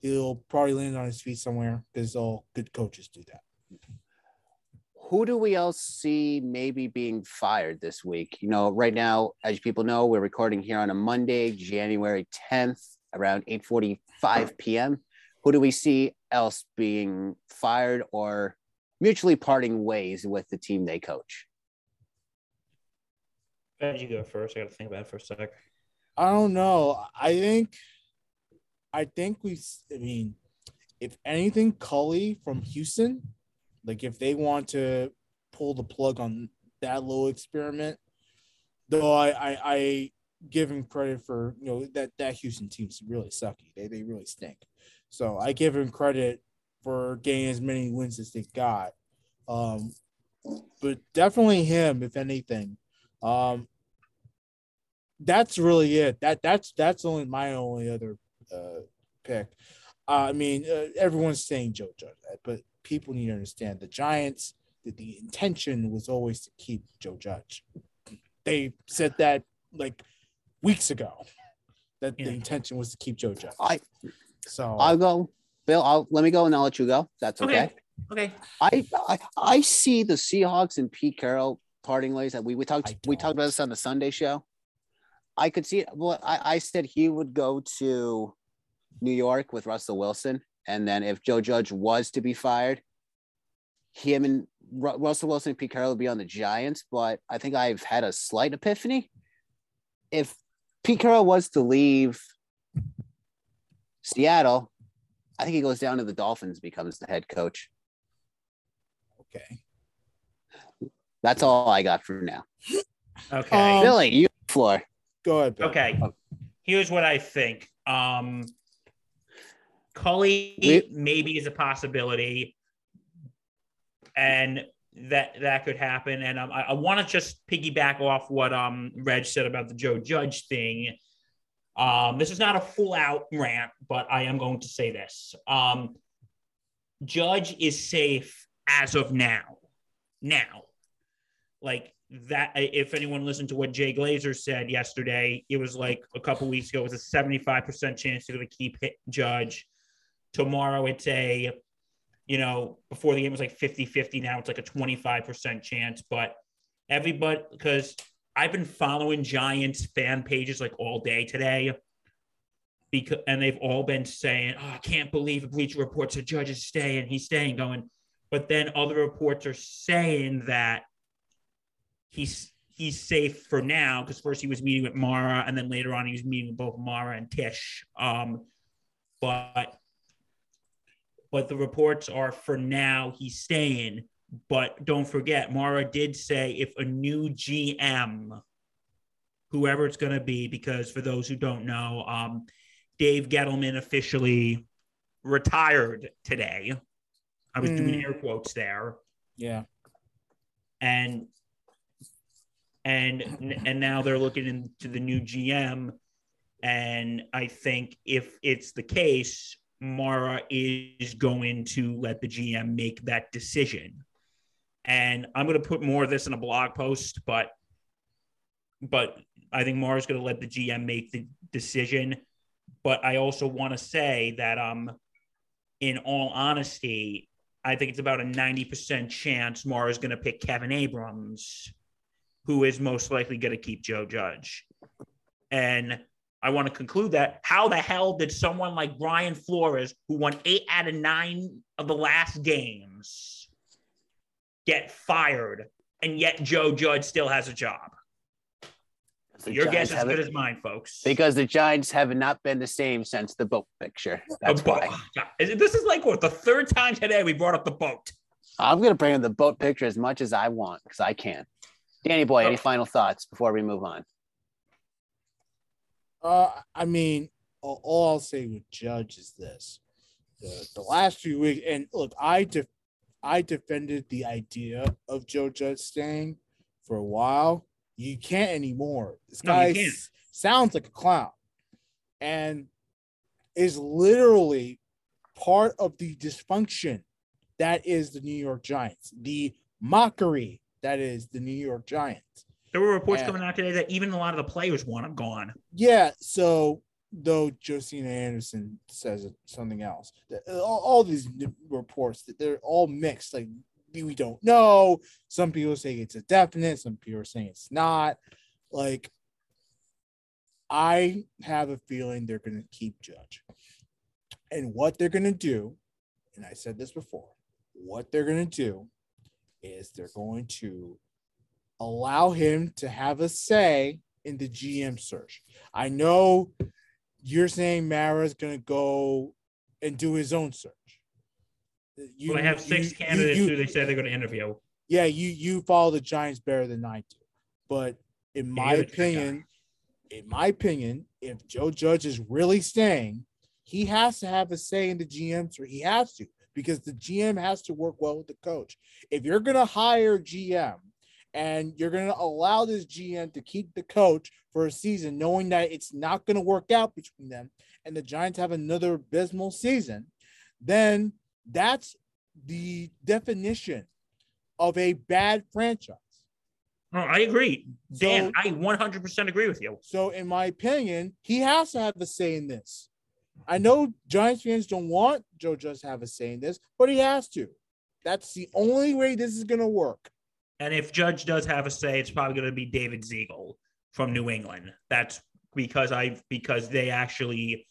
C: He'll probably land on his feet somewhere because all good coaches do that
A: who do we else see maybe being fired this week? You know, right now, as people know, we're recording here on a Monday, January 10th, around 8:45 p.m. Who do we see else being fired or mutually parting ways with the team they coach?
B: How did you go first? I got to think about it for a sec.
C: I don't know. I think, I think we. I mean, if anything, Culley from Houston like if they want to pull the plug on that little experiment, though I I, I give him credit for you know that that Houston team's really sucky. They they really stink. So I give him credit for getting as many wins as they got. Um, but definitely him, if anything. Um, that's really it. That that's that's only my only other uh, pick. Uh, I mean, uh, everyone's saying Joe Judge, but people need to understand the Giants that the intention was always to keep Joe Judge. They said that like weeks ago that yeah. the intention was to keep Joe Judge.
A: I
C: so
A: I'll go, Bill. I'll let me go and I'll let you go. That's okay.
B: Okay. okay.
A: I, I I see the Seahawks and Pete Carroll parting ways. That we we talked we talked about this on the Sunday show. I could see it. Well, I, I said he would go to New York with Russell Wilson and then if Joe Judge was to be fired, him and Russell Wilson and Pete Carroll would be on the Giants. But I think I've had a slight epiphany. If Pete Carroll was to leave Seattle, I think he goes down to the Dolphins, becomes the head coach.
C: Okay.
A: That's all I got for now.
B: Okay.
A: Um, Billy, you floor.
C: Go ahead.
B: Bill. Okay. Here's what I think. Um, Culley we, maybe is a possibility, and that that could happen. And um, I, I want to just piggyback off what um Reg said about the Joe Judge thing. Um, this is not a full out rant, but I am going to say this. Um, Judge is safe as of now. Now, like that, if anyone listened to what Jay Glazer said yesterday, it was like a couple weeks ago, it was a 75% chance going to keep Judge. Tomorrow it's a, you know, before the game was like 50 50. Now it's like a 25% chance. But everybody, because I've been following Giants fan pages like all day today. Because and they've all been saying, "Oh, I can't believe Bleacher Report said Judge is staying. He's staying." Going, but then other reports are saying that he's he's safe for now because first he was meeting with Mara and then later on he was meeting with both Mara and Tisch. Um, but but the reports are for now he's staying. But don't forget, Mara did say if a new GM, whoever it's going to be, because for those who don't know, um, Dave Gettleman officially retired today. I was mm. doing air quotes there.
C: Yeah.
B: And and and now they're looking into the new GM. And I think if it's the case, Mara is going to let the GM make that decision. And I'm going to put more of this in a blog post, but but I think Mara's going to let the GM make the decision. But I also want to say that um in all honesty, I think it's about a 90% chance Mara's going to pick Kevin Abrams, who is most likely going to keep Joe Judge. And I want to conclude that how the hell did someone like Brian Flores, who won eight out of nine of the last games, get fired, and yet Joe Judge still has a job? Your guess
A: Giants
B: is as good as mine, folks.
A: because the Giants have not been the same since the boat picture. That's
B: boat.
A: why.
B: This is like what the third time today we brought up the boat.
A: I'm gonna bring in the boat picture as much as I want because I can. Danny boy, any
B: Oh.
A: final thoughts before we move on?
C: Uh, I mean, all, I'll say with Judge is this: the, the last few weeks, and look, I def, I defended the idea of Joe Judge staying for a while. You can't anymore. This
B: No,
C: guy s- sounds like a clown, and is literally part of the dysfunction that is the New York Giants, the mockery that is the New York Giants.
B: There were reports
C: Yeah.
B: coming out today that even a lot of the players want him gone.
C: Yeah, so though Josina Anderson says something else, all, all these reports that they're all mixed. Like we don't know. Some people say it's a definite. Some people are saying it's not. Like I have a feeling they're going to keep Judge, and what they're going to do, and I said this before, what they're going to do is they're going to allow him to have a say in the GM search. I know you're saying Mara's going to go and do his own search. You,
B: well, they have six
C: you-
B: candidates
C: you-
B: who they said they're going to interview.
C: yeah, you you follow the Giants better than I do, but in my
B: you're the trick guy.
C: opinion, in my opinion, if Joe Judge is really staying, he has to have a say in the GM search. He has to because the GM has to work well with the coach. If you're going to hire GM and you're going to allow this GM to keep the coach for a season, knowing that it's not going to work out between them, and the Giants have another abysmal season, then that's the definition of a bad franchise.
B: Oh, I agree. Dan,
C: So-
B: I 100% agree with you.
C: So, in my opinion, he has to have a say in this. I know Giants fans don't want Joe Judge to have a say in this, but he has to. That's the only way this is going to work.
B: And if Judge does have a say, it's probably going to be David Ziegler from New England. That's because I because they actually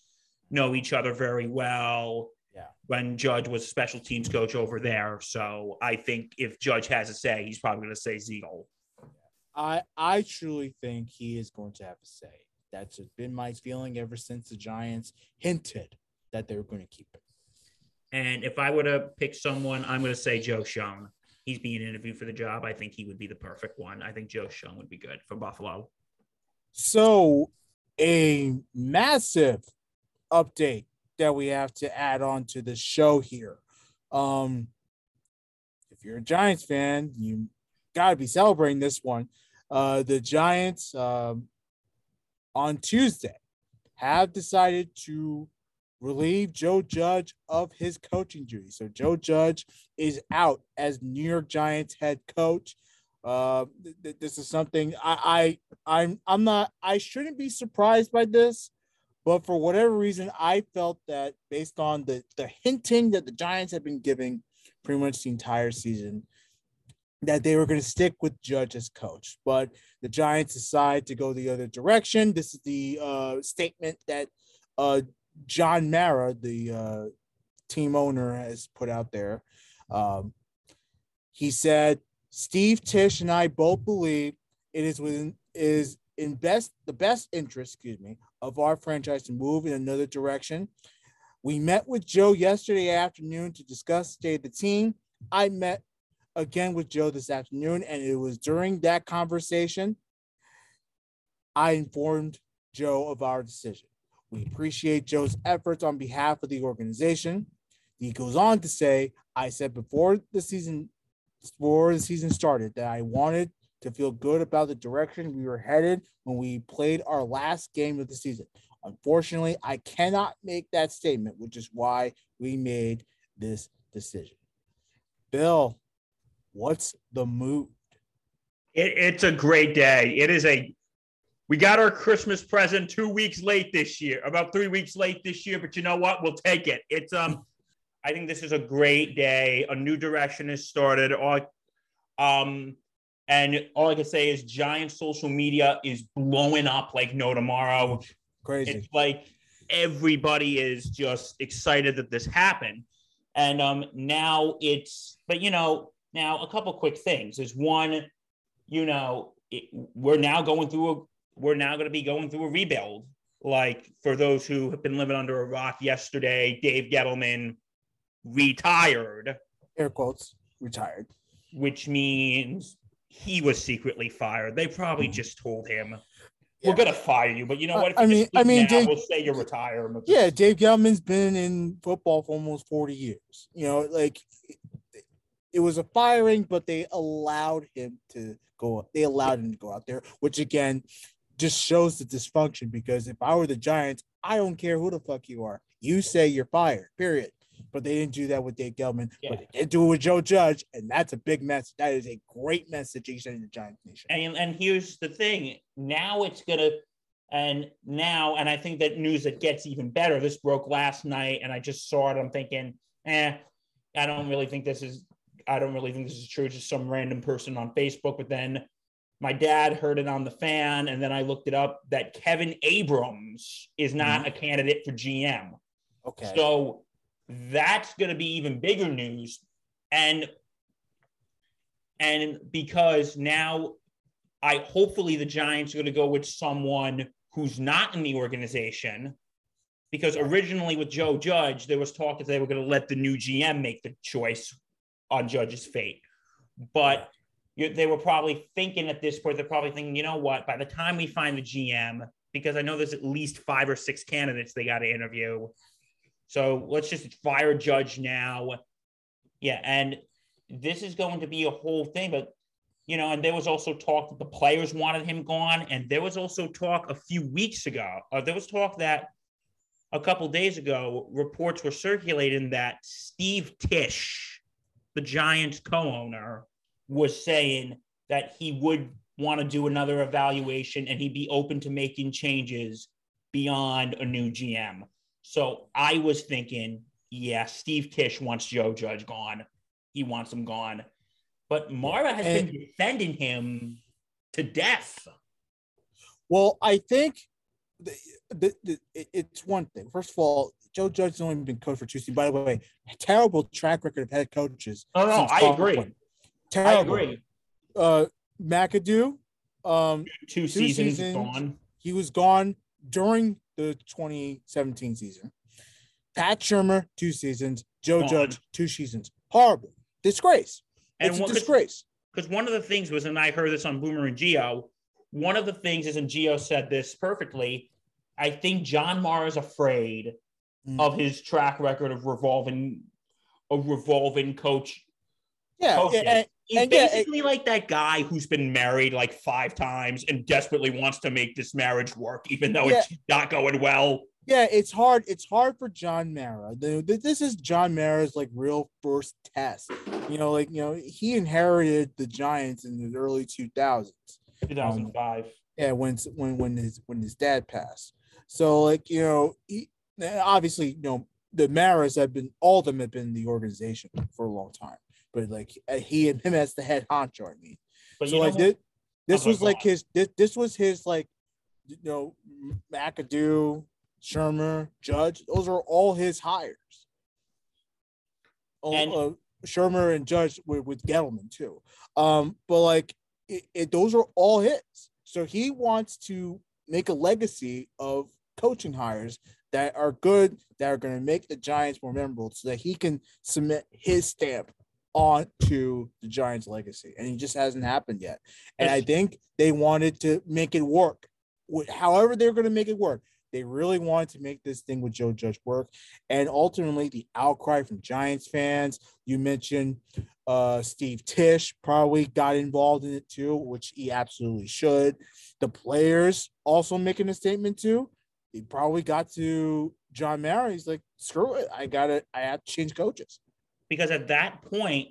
B: know each other very well.
C: Yeah.
B: When Judge was special teams coach over there, so I think if Judge has a say, he's probably going to say Ziegler.
C: I I truly think he is going to have a say. That's been my feeling ever since the Giants hinted that they were going to keep it.
B: And if I were to pick someone, I'm going to say Joe Schoen. He's being interviewed for the job. I think he would be the perfect one. I think Joe Schoen would be good for Buffalo.
C: So, a massive update that we have to add on to the show here. Um, if you're a Giants fan, you got to be celebrating this one. Uh, the Giants um, on Tuesday have decided to relieve Joe Judge of his coaching duties. So Joe Judge is out as New York Giants head coach. Uh, th- th- this is something I, I I'm I'm not I shouldn't be surprised by this, but for whatever reason, I felt that based on the the hinting that the Giants have been giving pretty much the entire season, that they were going to stick with Judge as coach. But the Giants decide to go the other direction. This is the uh, statement that uh, John Mara, the uh, team owner, has put out there. Um, he said, "Steve Tisch and I both believe it is within is in best the best interest, excuse me, of our franchise to move in another direction. We met with Joe yesterday afternoon to discuss the state of the team. I met again with Joe this afternoon, and it was during that conversation I informed Joe of our decision. We appreciate Joe's efforts on behalf of the organization. He goes on to say, I said before the season before the season started that I wanted to feel good about the direction we were headed when we played our last game of the season. Unfortunately, I cannot make that statement, which is why we made this decision. Bill, what's the mood?
B: It, it's a great day. It is a. We got our Christmas present two weeks late this year, about three weeks late this year. But you know what? We'll take it. It's um. I think this is a great day. A new direction has started. All, um, and all I can say is, Giant social media is blowing up like no tomorrow.
C: Crazy.
B: It's like everybody is just excited that this happened. And um now it's but you know, now a couple quick things. Is one, you know, it, we're now going through we're now going to be going through a rebuild. Like for those who have been living under a rock yesterday, Dave Gettleman retired.
C: Air quotes, retired.
B: Which means he was secretly fired. They probably just told him, "We're gonna fire you," but you know what? If
C: I
B: you
C: mean-
B: just
C: I mean,
B: now,
C: Dave-
B: we'll say you're retired.
C: Yeah, Dave Gettleman's been in football for almost 40 years. You know, like it was a firing, but they allowed him to go. They allowed him to go out there, which again just shows the dysfunction. Because if I were the Giants, I don't care who the fuck you are. You say you're fired. Period. But they didn't do that with Dave Gettleman.
B: Yeah.
C: But they did do it with Joe Judge, and that's a big message. That is a great message send to the Giants nation.
B: And and here's the thing: now it's gonna, and now, and I think that news that gets even better. This broke last night, and I just saw it. I'm thinking, eh, I don't really think this is. I don't really think this is true. Just some random person on Facebook. But then my dad heard it on the fan, and then I looked it up that Kevin Abrams is not mm-hmm. a candidate for GM.
C: Okay.
B: So that's going to be even bigger news. And and because now I hopefully the Giants are going to go with someone who's not in the organization. Because originally with Joe Judge, there was talk that they were going to let the new GM make the choice on Judge's fate. But they were probably thinking at this point, they're probably thinking, you know what, by the time we find the GM, because I know there's at least five or six candidates they got to interview. So let's just fire Judge now. Yeah, and this is going to be a whole thing, but you know, and there was also talk that the players wanted him gone, and there was also talk a few weeks ago. Uh, there was talk that a couple days ago, reports were circulating that Steve Tisch, the Giants co-owner, was saying that he would want to do another evaluation and he'd be open to making changes beyond a new GM. So I was thinking, yeah, Steve Tisch wants Joe Judge gone. He wants him gone. But Mara has
C: And-
B: been defending him to death.
C: Well, I think the, the, the, it's one thing. First of all, Joe Judge has only been coach for two seasons. By the way, terrible track record of head coaches.
B: Oh, no, I agree.
C: Quinn.
B: I agree.
C: Uh, McAdoo, um,
B: Two, seasons,
C: seasons.
B: gone.
C: he was gone during the 2017 season. Pat Shurmur, two seasons. Joe
B: Gone.
C: Judge, two seasons. Horrible. Disgrace.
B: And
C: it's a disgrace.
B: because one of the things was, and I heard this on Boomer and Gio, one of the things is, and Gio said this perfectly. I think John Mara is afraid
C: Mm.
B: of his track record of revolving, a revolving coach.
C: Yeah.
B: Oh, coaching.
C: and-
B: He's
C: and yeah, it-
B: basically like that guy who's been married like five times and desperately wants to make this marriage work, even though it's not going well.
C: yeah, it's hard. It's hard for John Mara. The- the- This is John Mara's like real first test. You know, like you know, he inherited the Giants in the early 2000s.
B: 2005.
C: Um, yeah, when when when his when his dad passed. So like you know, he obviously you know the Maras have been all of them have been in the organization for a long time. But like uh, he and him as the head honcho, I mean.
B: but
C: so like this, this
B: Oh my
C: was like his this, this was his like you know McAdoo, Shurmur, Judge. Those are all his hires. Oh,
B: And-
C: uh, Shurmur and Judge with, with Gettleman too. Um, but like it, it, those are all his. So he wants to make a legacy of coaching hires that are good, that are going to make the Giants more memorable, so that he can submit his stamp onto the Giants' legacy. And it just hasn't happened yet. And I think they wanted to make it work. However, they're going to make it work. They really wanted to make this thing with Joe Judge work. And ultimately, the outcry from Giants fans, you mentioned uh, Steve Tisch probably got involved in it too, which he absolutely should. The players also making a statement too. He probably got to John Mara. He's like, screw it. I got to, I have to change coaches.
B: Because at that point,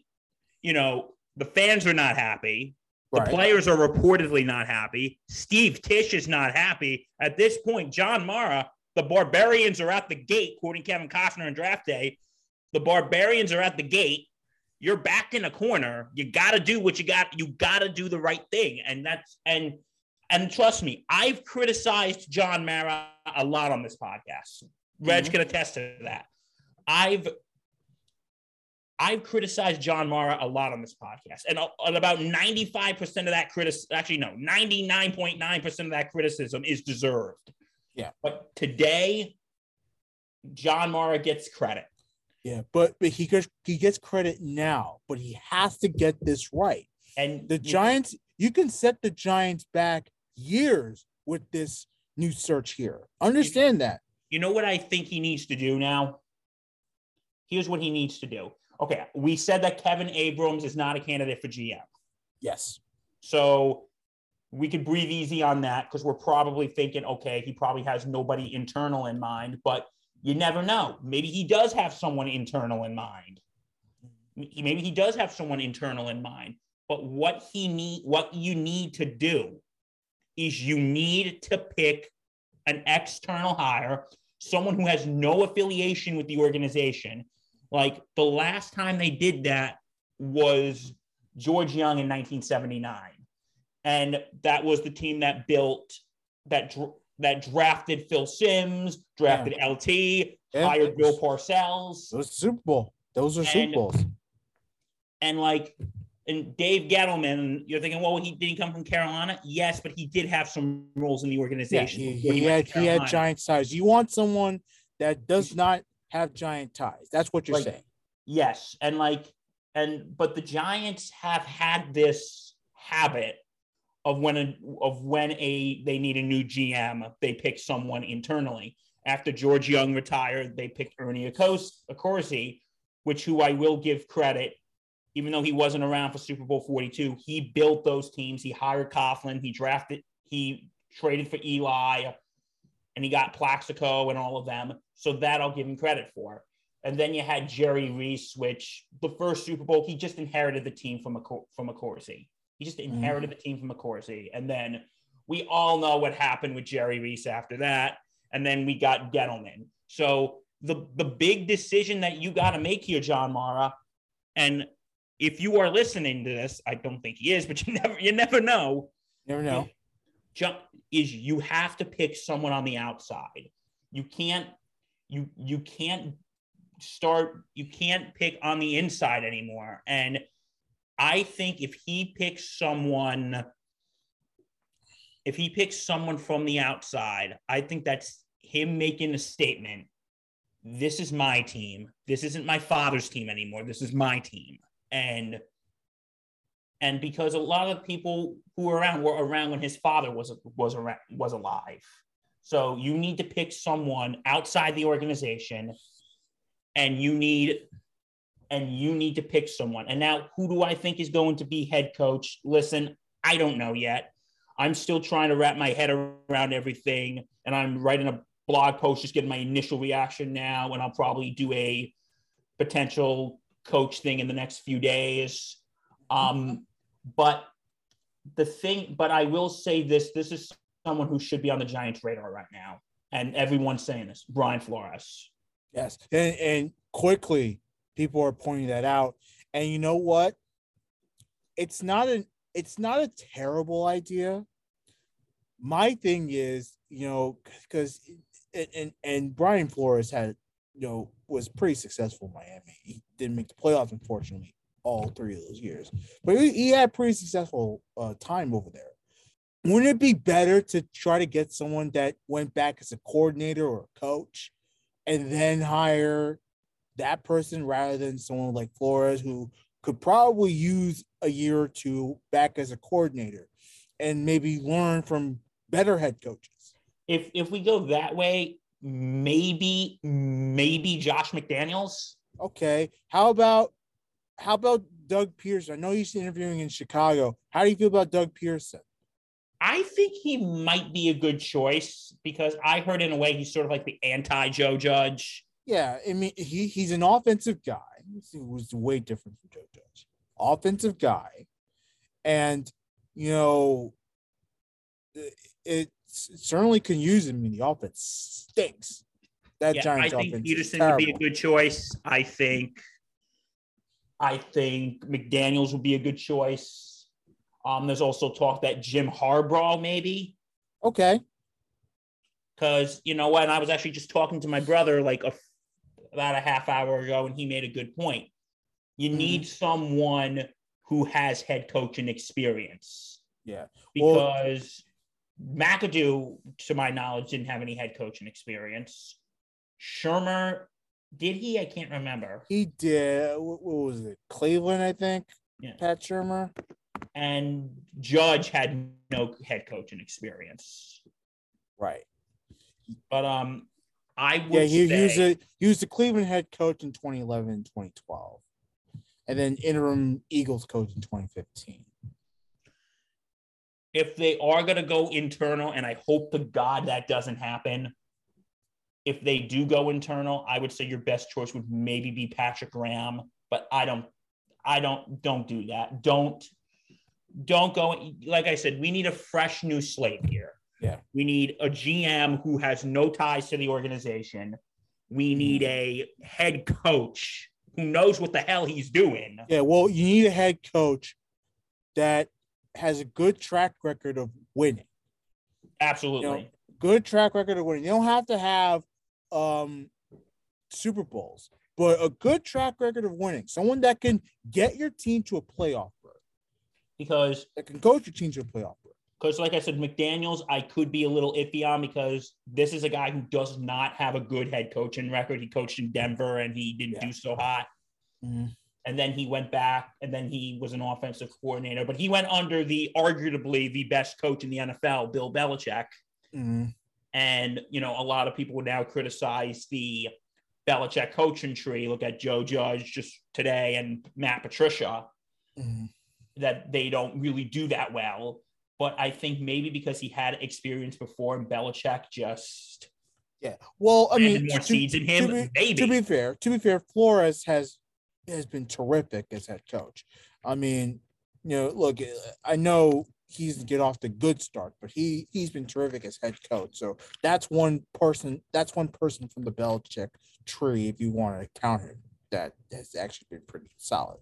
B: you know, the fans are not happy. The
C: Right.
B: players are reportedly not happy. Steve Tisch is not happy. At this point, John Mara, the Barbarians are at the gate, quoting Kevin Costner in draft day. The Barbarians are at the gate. You're back in a corner. You got to do what you got. You got to do the right thing. And that's, and, and trust me, I've criticized John Mara a lot on this podcast. Reg
C: Mhm.
B: can attest to that. I've I've criticized John Mara a lot on this podcast, and, uh, and about 95% of that criticism, actually, no, 99.9% of that criticism is deserved.
C: Yeah.
B: But today, John Mara gets credit.
C: Yeah, but but he gets he gets credit now, but he has to get this right.
B: And
C: The Giants, you can set the Giants back years with this new search here. Understand that.
B: You know what I think he needs to do now? Here's what he needs to do. Okay, we said that Kevin Abrams is not a candidate for GM.
C: Yes.
B: So we could breathe easy on that because we're probably thinking, okay, he probably has nobody internal in mind, but you never know. Maybe he does have someone internal in mind. Maybe he does have someone internal in mind. But what he need, what you need to do is you need to pick an external hire, someone who has no affiliation with the organization. Like the last time they did that was George Young in 1979 and that was the team that built that that drafted Phil Simms, drafted LT,
C: Yeah.
B: hired Bill Parcells,
C: Those Super Bowl. Those are
B: And-
C: Super Bowls.
B: and like and Dave Gettleman. You're thinking, well, he didn't come from Carolina, yes, but he did have some roles in the
C: Yeah,
B: organization.
C: he, he had he had giant size. You want someone that does not have giant ties. That's what you're
B: Like,
C: saying.
B: Yes, and like and but the Giants have had this habit of when a of when a they need a new GM, they pick someone internally. After George Young retired, they picked Ernie Accorsi, which who I will give credit, even though he wasn't around for Super Bowl 42, he built those teams. He hired Coughlin, he drafted, he traded for Eli, and he got Plaxico and all of them. So that I'll give him credit for. And then you had Jerry Reese, which the first Super Bowl, he just inherited the team from a from Accorsi. He just mm-hmm. inherited the team from Accorsi. And then we all know what happened with Jerry Reese after that. And then we got Gettleman. So the the big decision that you got to make here, John Mara, and if you are listening to this, I don't think he is, but you never you never know.
C: Never know.
B: Jump is you have to pick someone on the outside. You can't you you can't start you can't pick on the inside anymore. And I think if he picks someone if he picks someone from the outside, I think that's him making a statement. This is my team. This isn't my father's team anymore. This is my team. And and because a lot of people who were around were around when his father was was around, was alive. So you need to pick someone outside the organization, and you need and you need to pick someone. And now, who do I think is going to be head coach? Listen, I don't know yet. I'm still trying to wrap my head around everything, and I'm writing a blog post, just getting my initial reaction now, and I'll probably do a potential coach thing in the next few days. Um, but the thing, but I will say this: this is someone who should be on the Giants' radar right now, and everyone's saying this. Brian Flores.
C: Yes. And and quickly people are pointing that out. And you know what? It's not an it's not a terrible idea. My thing is, you know, because and, and Brian Flores had, you know, was pretty successful in Miami. He didn't make the playoffs, unfortunately, all three of those years. But he, he had pretty successful uh, time over there. Wouldn't it be better to try to get someone that went back as a coordinator or a coach and then hire that person rather than someone like Flores who could probably use a year or two back as a coordinator and maybe learn from better head coaches.
B: If if we go that way, maybe maybe Josh McDaniels.
C: Okay. How about how about Doug Pederson? I know he's interviewing in Chicago. How do you feel about Doug Pederson?
B: I think he might be a good choice because I heard in a way he's sort of like the anti Joe Judge.
C: Yeah, I mean he he's an offensive guy. He was way different from Joe Judge. Offensive guy, and you know, it, it certainly can use him. I mean, the offense stinks. That
B: Yeah, I think
C: Pederson
B: would be a good choice. I think I think McDaniels would be a good choice. Um, there's also talk that Jim Harbaugh maybe
C: Okay,
B: because you know what? I was actually just talking to my brother like a, about a half hour ago, and he made a good point. You
C: Mhm.
B: need someone who has head coaching experience
C: Yeah. Well-
B: because McAdoo, to my knowledge, didn't have any head coaching experience. Shurmur, did he? I can't remember.
C: He did. What, what was it? Cleveland, I think.
B: Yeah.
C: Pat Shurmur.
B: And Judge had no head coaching experience.
C: Right.
B: But um, I would
C: Yeah, he, he was a he was the Cleveland head coach in 2011 and 2012, and then interim Eagles coach in 2015.
B: if they are going to go internal, and I hope to God that doesn't happen. If they do go internal, I would say your best choice would maybe be Patrick Graham, but I don't, I don't, don't do that. Don't, don't go. Like I said, we need a fresh new slate here.
C: Yeah.
B: We need a GM who has no ties to the organization. We need a head coach who knows what the hell he's doing.
C: Yeah, well, you need a head coach that has a good track record of winning.
B: Absolutely.
C: Good track record of winning. You don't have to have um Super Bowls, but a good track record of winning. Someone that can get your team to a playoff
B: Because
C: that can coach your team to a playoff berth.
B: because like I said, McDaniels, I could be a little iffy on because this is a guy who does not have a good head coaching record. He coached in Denver and he didn't
C: Yeah.
B: do so hot.
C: Mhm.
B: And then he went back and then he was an offensive coordinator, but he went under the arguably the best coach in the NFL, Bill Belichick.
C: Mhm.
B: And, you know, a lot of people would now criticize the Belichick coaching tree. Look at Joe Judge just today and Matt Patricia.
C: Mhm.
B: That they don't really do that well. But I think maybe because he had experience before and Belichick just
C: Yeah. Well, I mean,
B: more
C: to-
B: seeds in him,
C: to be-
B: maybe.
C: to be fair, to be fair, Flores has has been terrific as head coach. I mean, you know, look, I know he's get off the good start, but he he's been terrific as head coach. So that's one person. That's one person from the Belichick tree, if you want to count him, that has actually been pretty solid.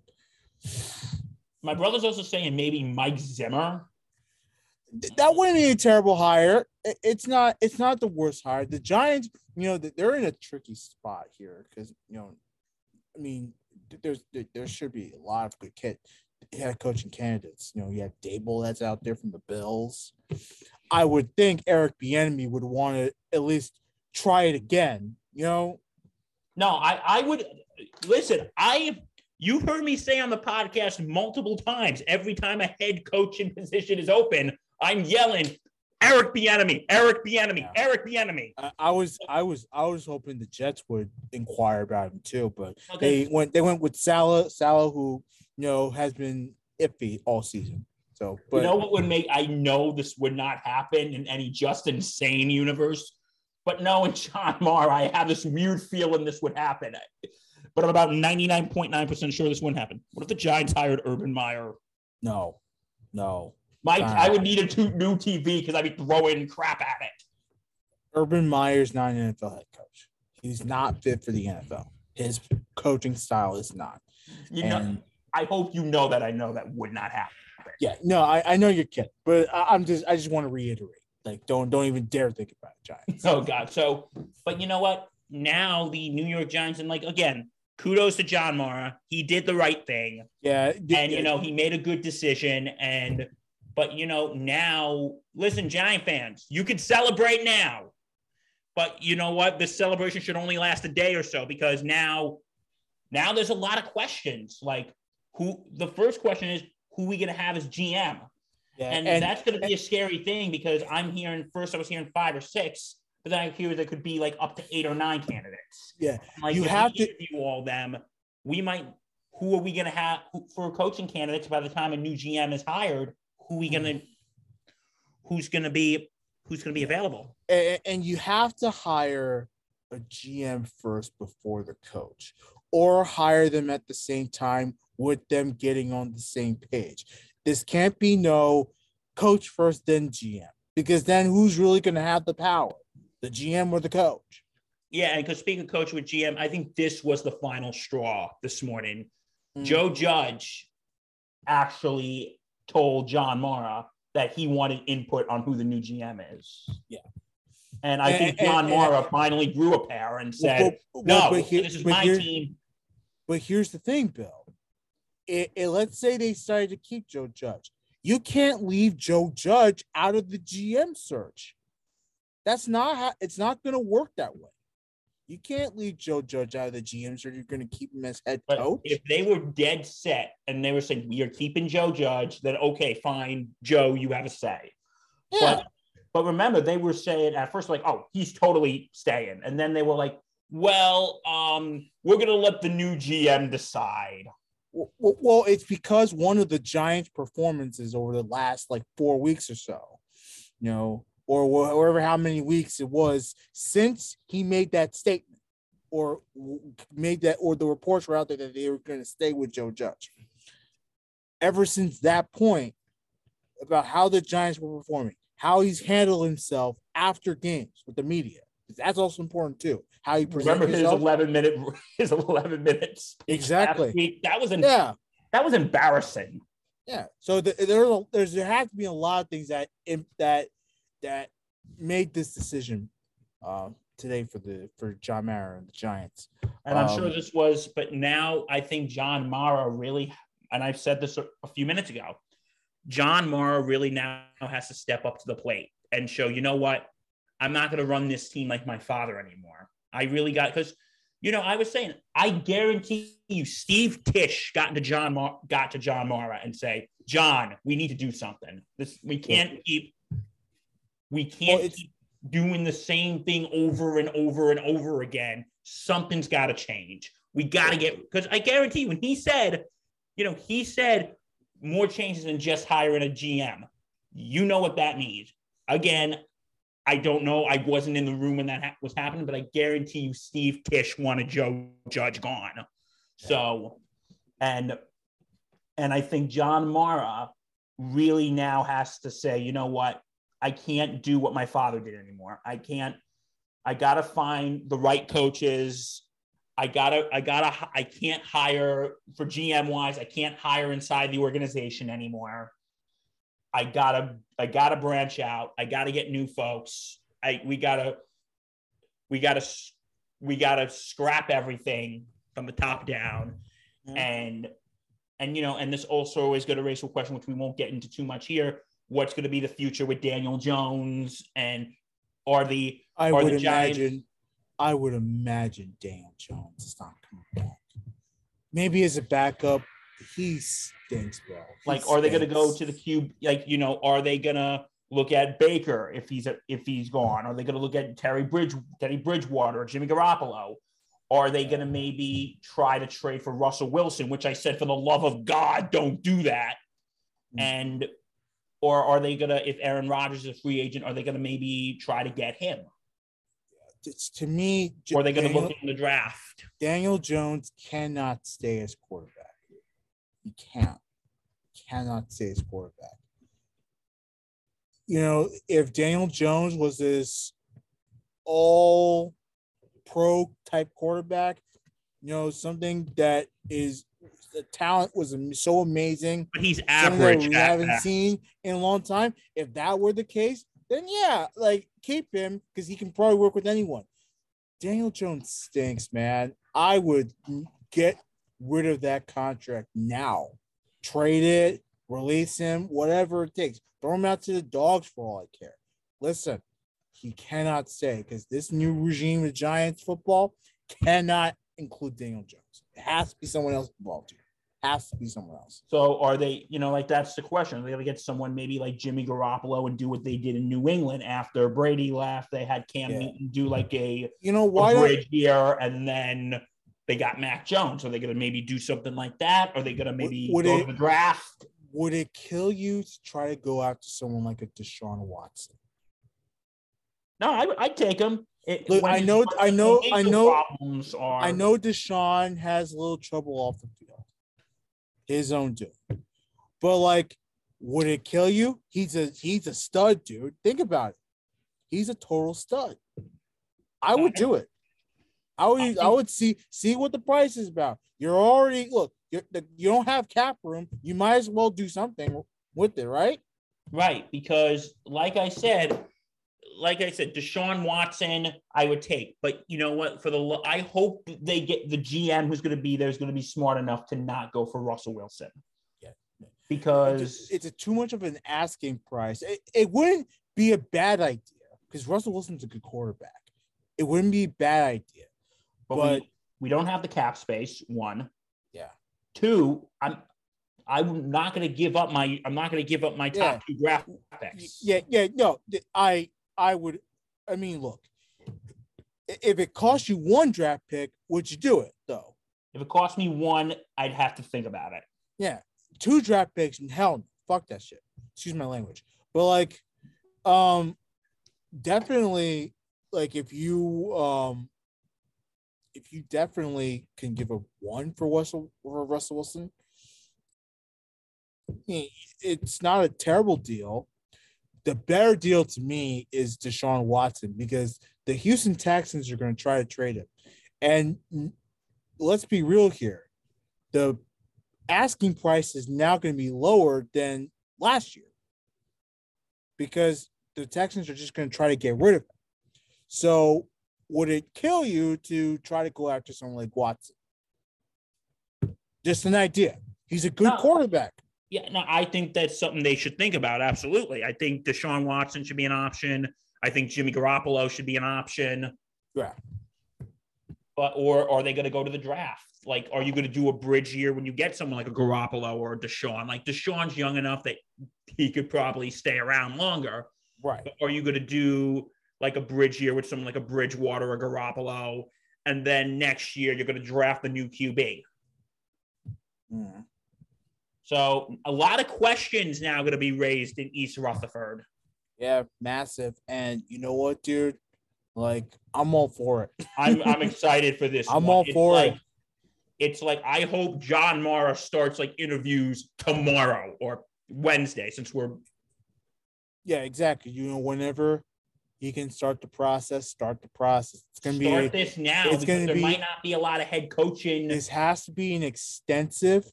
B: My brother's also saying maybe Mike Zimmer.
C: That wouldn't be a terrible hire. It's not. It's not the worst hire. The Giants, you know, they're in a tricky spot here because you know, I mean, there's there, should be a lot of good kid head coaching candidates. You know, you have Daboll that's out there from the Bills. I would think Eric Bieniemy would want to at least try it again. You know,
B: No, I, I would listen. I you heard me say on the podcast multiple times. Every time a head coaching position is open, I'm yelling, Eric Bieniemy, Eric Bieniemy,
C: Yeah.
B: Eric Bieniemy.
C: I, I was I was I was hoping the Jets would inquire about him too, but
B: Okay.
C: they went they went with Saleh Saleh who you know has been iffy all season. So, but
B: you know what would make I know this would not happen in any just insane universe, but knowing John Mara, I have this weird feeling this would happen. But I'm about 99.9% sure this wouldn't happen. What if the Giants hired Urban Meyer?
C: no, no.
B: My
C: Wow.
B: I would need a two, new TV because I'd be throwing crap at it.
C: Urban Meyer's not an NFL head coach. He's not fit for the NFL. His coaching style is not.
B: You know, I hope you know that I know that would not happen.
C: yeah, no, I, I know you're kidding, but I, I'm just I just want to reiterate. Like, don't don't even dare think about it, Giants.
B: Oh God. So, but you know what? Now the New York Giants and like again, kudos to John Mara. He did the right thing.
C: Yeah,
B: and you know he made a good decision. And but you know now listen giant fans you can celebrate now. But you know what? This celebration should only last a day or so because now now there's a lot of questions. Like who the first question is who we going to have as gm
C: yeah,
B: and, that's going to be a scary thing because i'm hearing first i was hearing five or six but then i hear there could be like up to eight or nine candidates
C: yeah.
B: like
C: You have to-
B: interview all them. We might. Who are we going to have for coaching candidates by the time a new GM is hired? Who we going to? Mm. Who's going to be? Who's going to be available?
C: and, and you have to hire a GM first before the coach, or hire them at the same time with them getting on the same page. This can't be no coach first, then GM, because then who's really going to have the power, the GM or the coach?
B: Yeah, and because speaking of coach with GM, I think this was the final straw this morning.
C: Mm.
B: Joe Judge actually told John Mara that he wanted input on who the new GM is.
C: Yeah.
B: And I
C: And-
B: think John
C: and-
B: Mara finally grew a pair and said,
C: Well,
B: "No,
C: but here-
B: this is my team."
C: But here's the thing, Bill. it, it, let's say they decided to keep Joe Judge. You can't leave Joe Judge out of the GM search. That's not how it's not going to work that way. You can't leave Joe Judge out of the GMs, or You're going to keep him as head
B: But
C: coach.
B: if they were dead set and they were saying we are keeping Joe Judge, then okay, fine, Joe, you have a say.
C: yeah,
B: But but remember, they were saying at first like, oh, he's totally staying, and then they were like, well, um, we're gonna let the new GM decide.
C: Well, it's because one of the Giants' performances over the last like four weeks or so, you know, or wh- however how many weeks it was since he made that statement, or made that, or the reports were out there that they were going to stay with Joe Judge. Ever since that point, about how the Giants were performing, how he's handled himself after games with the media. That's also important too. How he presents
B: Remember his
C: himself.
B: eleven minute his eleven minutes
C: Exactly.
B: That was an,
C: Yeah.
B: that was embarrassing.
C: Yeah. So the, there's there's there has to be a lot of things that that that made this decision uh, today for the for John Mara and the Giants.
B: And I'm sure
C: Um,
B: this was, but now I think John Mara really, and I've said this a, a few minutes ago, John Mara really now has to step up to the plate and show, you know what, I'm not going to run this team like my father anymore. I really got because, you know, I was saying, I guarantee you, Steve Tisch got into John Mar- got to John Mara and say, John, we need to do something. This we can't keep, we can't
C: it's-
B: keep doing the same thing over and over and over again. Something's got to change. We got to get because I guarantee you, when he said, you know, he said more changes than just hiring a GM. You know what that means. Again, I don't know. I wasn't in the room when that ha- was happening, but I guarantee you, Steve Tisch wanted Joe Judge gone. So, and and I think John Mara really now has to say, you know what? I can't do what my father did anymore. I can't. I gotta find the right coaches. I gotta. I gotta. I can't hire for GM wise. I can't hire inside the organization anymore. I gotta. I gotta branch out. I gotta get new folks. I. We gotta. We gotta. We gotta scrap everything from the top down,
C: Yeah.
B: and and you know, and this also is going to raise a question which we won't get into too much here. What's going to be the future with Daniel Jones and are the
C: I
B: Are
C: would
B: the Giants-
C: imagine. I would imagine Daniel Jones is not coming back. Maybe as a backup, he stinks, bro. He
B: like are they going to go to the cube like you know are they going to look at Baker if he's if he's gone are they going to look at Terry Bridge Teddy Bridgewater or Jimmy Garoppolo are they going to maybe try to trade for Russell Wilson which I said for the love of God don't do that
C: Mm.
B: and or are they going to if Aaron Rodgers is a free agent are they going to maybe try to get him
C: It's, to me,
B: or are they going to look in the draft
C: Daniel Jones cannot stay as quarterback. He can't. Cannot stay as quarterback. You know, if Daniel Jones was this all pro type quarterback, you know, something that is the talent was so amazing,
B: but he's average
C: we haven't
B: best.
C: seen in a long time. If that were the case, then yeah, like keep him because he can probably work with anyone. Daniel Jones stinks, man. I would get rid of that contract now. Trade it, release him, whatever it takes. Throw him out to the dogs for all I care. Listen, he cannot stay because this new regime of Giants football cannot include Daniel Jones. It has to be someone else involved here. Has to be somewhere else.
B: So are they, you know, like that's the question. Are they gonna get someone maybe like Jimmy Garoppolo and do what they did in New England after Brady left? They had Cam
C: Yeah.
B: Newton do like a,
C: You know
B: a
C: why? don't-
B: bridge here, and then they got Mac Jones. Are they gonna maybe do something like that? Are they gonna maybe
C: would
B: go
C: it-
B: to the draft?
C: would it kill you to try to go after someone like a Deshaun Watson?
B: No, I, I'd take him. It,
C: Look, I know- I know- I know-
B: Problems are.
C: I know Deshaun has a little trouble off the field, his own dude. But like, would it kill you? He's a he's a stud, dude. Think about it. He's a total stud. I would do it. I would I would see see what the price is about. You're already look. You're, you don't have cap room. You might as well do something with it, right?
B: Right, because like I said, like I said, Deshaun Watson, I would take. But you know what? For the I hope they get the GM who's going to be there is going to be smart enough to not go for Russell Wilson.
C: Yeah.
B: Because
C: it's, it's a too much of an asking price. It, it wouldn't be a bad idea because Russell Wilson's a good quarterback. It wouldn't be a bad idea.
B: but,
C: But
B: we, we don't have the cap space. One,
C: yeah,
B: two. I'm I'm not going to give up my I'm not going to give up my top two draft picks.
C: yeah, yeah. No, I I would. I mean, look, if it costs you one draft pick, would you do it though?
B: If it cost me one, I'd have to think about it.
C: Yeah, two draft picks and hell, fuck that shit. Excuse my language, but like, um, definitely, like if you um, if you definitely can give a one for Russell for Russell Wilson, it's not a terrible deal. The better deal to me is Deshaun Watson because the Houston Texans are going to try to trade him, and let's be real here, the asking price is now going to be lower than last year because the Texans are just going to try to get rid of him. So, would it kill you to try to go after someone like Watson? Just an idea. He's a good
B: No.
C: quarterback.
B: Yeah, no, I think that's something they should think about. Absolutely. I think Deshaun Watson should be an option. I think Jimmy Garoppolo should be an option.
C: Yeah.
B: But or are they going to go to the draft? Like, are you going to do a bridge year when you get someone like a Garoppolo or a Deshaun? Like Deshaun's young enough that he could probably stay around longer.
C: Right.
B: But are you going to do like a bridge year with someone like a Bridgewater or Garoppolo, and then next year you're going to draft the new QB?
C: Mm.
B: So a lot of questions now going to be raised in East Rutherford.
C: Yeah, massive. And you know what, dude? Like, I'm all for it.
B: I'm I'm excited for this.
C: I'm
B: one.
C: all
B: It's
C: for
B: like,
C: it.
B: It's like I hope John Mara starts like interviews tomorrow or Wednesday, since we're
C: Yeah, exactly. You know, whenever he can start the process, start the process. It's gonna
B: start
C: be
B: this now
C: it's
B: because
C: gonna
B: there
C: be-
B: might not be a lot of head coaching.
C: this has to be an extensive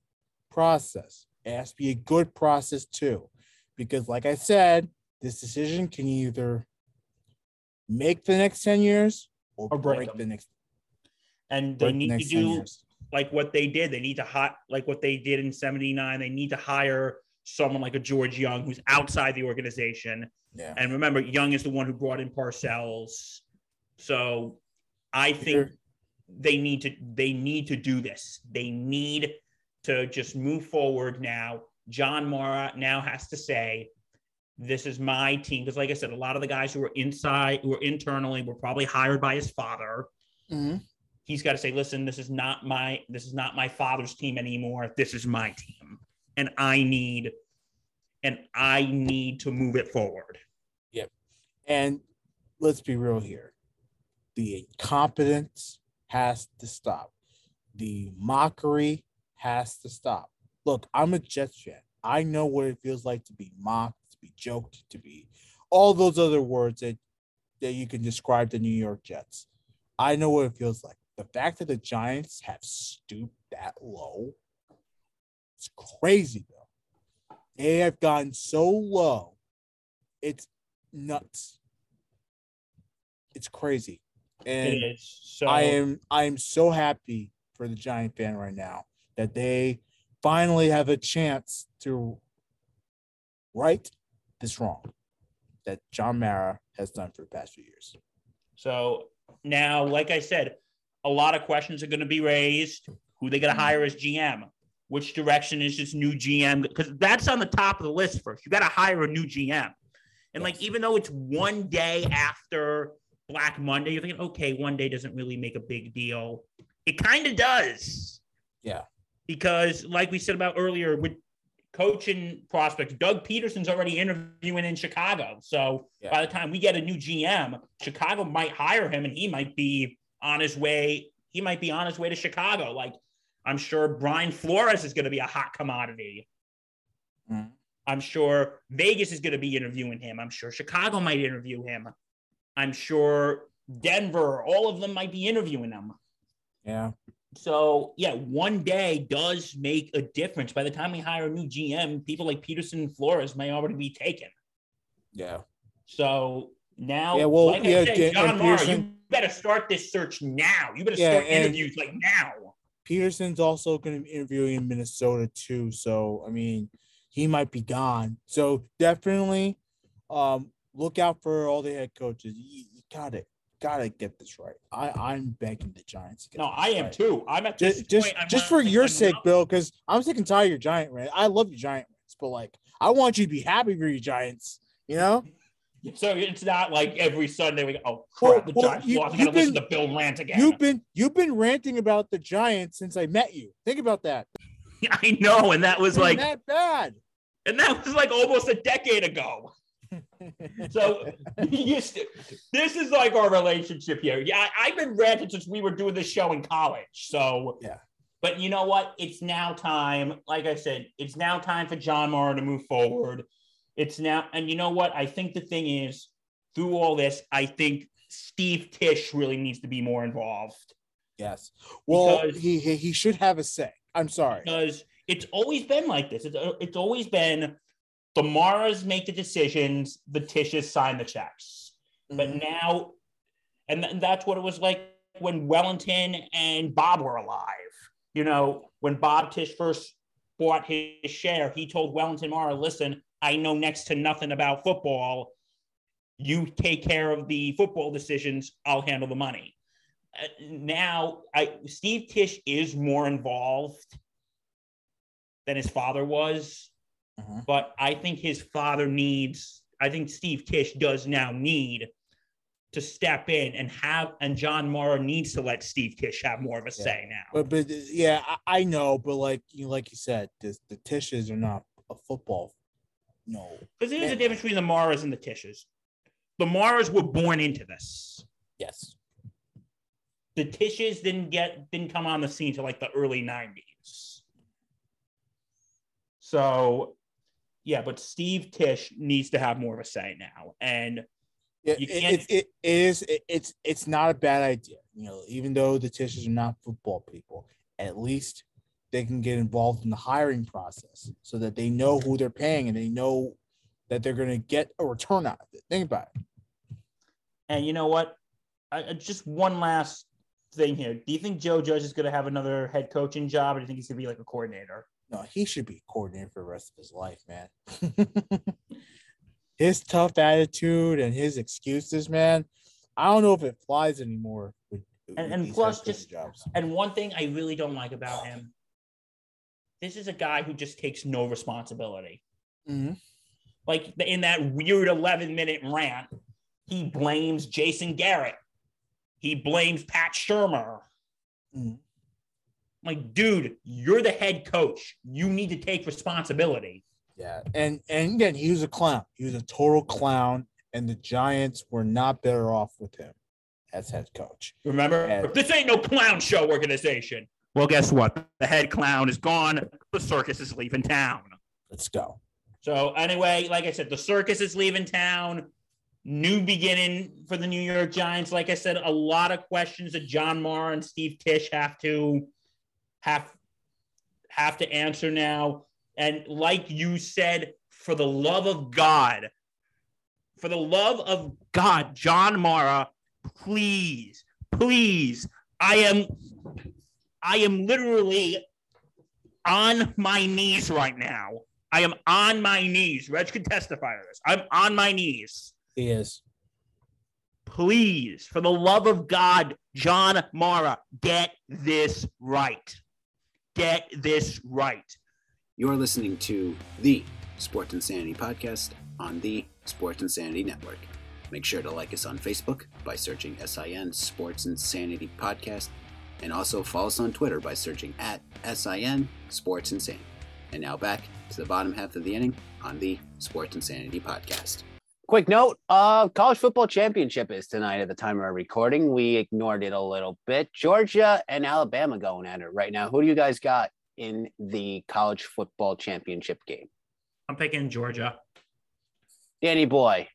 C: process. It has to be a good process too. Because like I said, this decision can either make the next 10 years or,
B: Or break
C: break, the next
B: and they
C: break the
B: need to do like what they did. They need to hot like what they did in '79. They need to hire someone like a George Young who's outside the organization.
C: Yeah.
B: And remember, Young is the one who brought in Parcells. So I think
C: Peter-
B: they need to they need to do this. They need to just move forward now. John Mara now has to say, "This is my team." Because, like I said, a lot of the guys who were inside, who were internally, were probably hired by his father.
C: Mhm.
B: He's got to say, "Listen, this is not my this is not my father's team anymore. This is my team, and I need and I need to move it forward." Yep.
C: And let's be real here. The incompetence has to stop. The mockery has to stop. Look, I'm a Jets fan. I know what it feels like to be mocked, to be joked, to be all those other words that, that you can describe the New York Jets. I know what it feels like. The fact that the Giants have stooped that low, it's crazy, though. They have gotten so low. It's nuts. It's crazy. And
B: it. So
C: I am I am so happy for the Giant fan right now that they finally have a chance to right this wrong that John Mara has done for the past few years.
B: So now, like I said, a lot of questions are going to be raised. Who they going to hire as GM? Which direction is this new GM? Because that's on the top of the list first. You got to hire a new GM. And like, even though it's one day after Black Monday, you're thinking, okay, one day doesn't really make a big deal. It kind of does.
C: Yeah.
B: Because, like we said about earlier, with coaching prospects, Doug Pederson's already interviewing in Chicago. So
C: Yeah.
B: by the time we get a new GM, Chicago might hire him and he might be on his way. He might be on his way to Chicago. Like I'm sure Brian Flores is going to be a hot commodity.
C: Mhm.
B: I'm sure Vegas is going to be interviewing him. I'm sure Chicago might interview him. I'm sure Denver, all of them might be interviewing him.
C: Yeah.
B: So yeah, one day does make a difference. By the time we hire a new GM, people like Pederson and Flores may already be taken.
C: Yeah.
B: So Now,
C: Yeah, well,
B: like
C: yeah,
B: I said, John
C: and
B: Mara,
C: Pearson-
B: you better start this search now. You better
C: Yeah,
B: start interviews like now.
C: Pederson's also going to be interviewing in Minnesota too. So I mean, he might be gone. So definitely, um, look out for all the head coaches. You, you gotta gotta get this right. I I'm begging the Giants.
B: No, I am
C: right.
B: too. I'm at this
C: Just just,
B: point.
C: Just for your sake,
B: not-
C: Bill, because I'm sick and tired of your Giant rant. I love your Giant rants, but like I want you to be happy for your Giants. You know.
B: So it's not like every Sunday we go, oh
C: Well,
B: crap, the
C: well,
B: Giants
C: you-
B: lost. I
C: you've
B: gotta listen
C: been-
B: to Bill rant again.
C: You've been you've been ranting about the Giants since I met you. Think about that.
B: I know, and that was like,
C: that bad.
B: and that was like almost a decade ago. So you st- this is like our relationship here. Yeah, I, I've been ranting since we were doing this show in college. So
C: Yeah.
B: but you know what? It's now time. Like I said, it's now time for John Mara to move forward. It's now, and you know what? I think the thing is, through all this, I think Steve Tisch really needs to be more involved
C: Yes. Well, he, he he should have a say. I'm sorry.
B: because it's always been like this. It's, it's always been the Maras make the decisions, the Tisches sign the checks. But
C: Mhm.
B: now, and th- that's what it was like when Wellington and Bob were alive. You know, when Bob Tisch first bought his share, he told Wellington Mara, listen, I know next to nothing about football. You take care of the football decisions, I'll handle the money. Uh, now, I Steve Tisch is more involved than his father was
C: Mhm.
B: but I think his father needs, I think Steve Tisch does now need to step in and have, and John Mara needs to let Steve Tisch have more of a say now.
C: But but yeah, I, I know, but like you like you said, this, the Tisches are not a football. No.
B: Because there's a difference between the Maras and the Tisches. The Maras were born into this.
C: Yes.
B: The Tisches didn't get, didn't come on the scene till like the early 90s. So, yeah, but Steve Tisch needs to have more of a say now. And
C: Yeah,
B: You can't-
C: it, it is. It, it's it's not a bad idea. You know, even though the Tisches are not football people, at least they can get involved in the hiring process so that they know who they're paying and they know that they're going to get a return out of it. Think about it.
B: And you know what? I- just one last thing here. Do you think Joe Judge is going to have another head coaching job, or do you think he's going to be like a coordinator?
C: No, he should be coordinator for the rest of his life, man. his tough attitude and his excuses, man. I don't know if it flies anymore. With,
B: And- and plus just-
C: jobs.
B: And one thing I really don't like about him, this is a guy who just takes no responsibility.
C: Mhm.
B: Like in that weird 11 minute rant, he blames Jason Garrett. He blames Pat Shurmur.
C: Mhm.
B: Like, dude, you're the head coach. You need to take responsibility.
C: Yeah, and and again, he was a clown. He was a total clown, and the Giants were not better off with him as head coach.
B: Remember,
C: Yeah.
B: this ain't no clown show organization. Well, guess what? The head clown is gone. The circus is leaving town.
C: Let's go.
B: So, anyway, like I said, the circus is leaving town. New beginning for the New York Giants. Like I said, a lot of questions that John Mara and Steve Tisch have to have have to answer now. And like you said, for the love of God, for the love of God, John Mara, please, please, I am, I am literally on my knees right now. I am on my knees. Reg can testify to this. I'm on my knees.
C: He is.
B: Please, for the love of God, John Mara, get this right. Get this right.
A: You're listening to the Sports Insanity Podcast on the Sports Insanity Network. Make sure to like us on Facebook by searching SIN Sports Insanity Podcast and also follow us on Twitter by searching at SIN Sports Insanity. And now back to the bottom half of the inning on the Sports Insanity Podcast. Quick note, uh, college football championship is tonight at the time of our recording. We ignored it a little bit. Georgia and Alabama going at it right now. Who do you guys got in the college football championship game?
B: I'm picking Georgia.
A: Danny boy.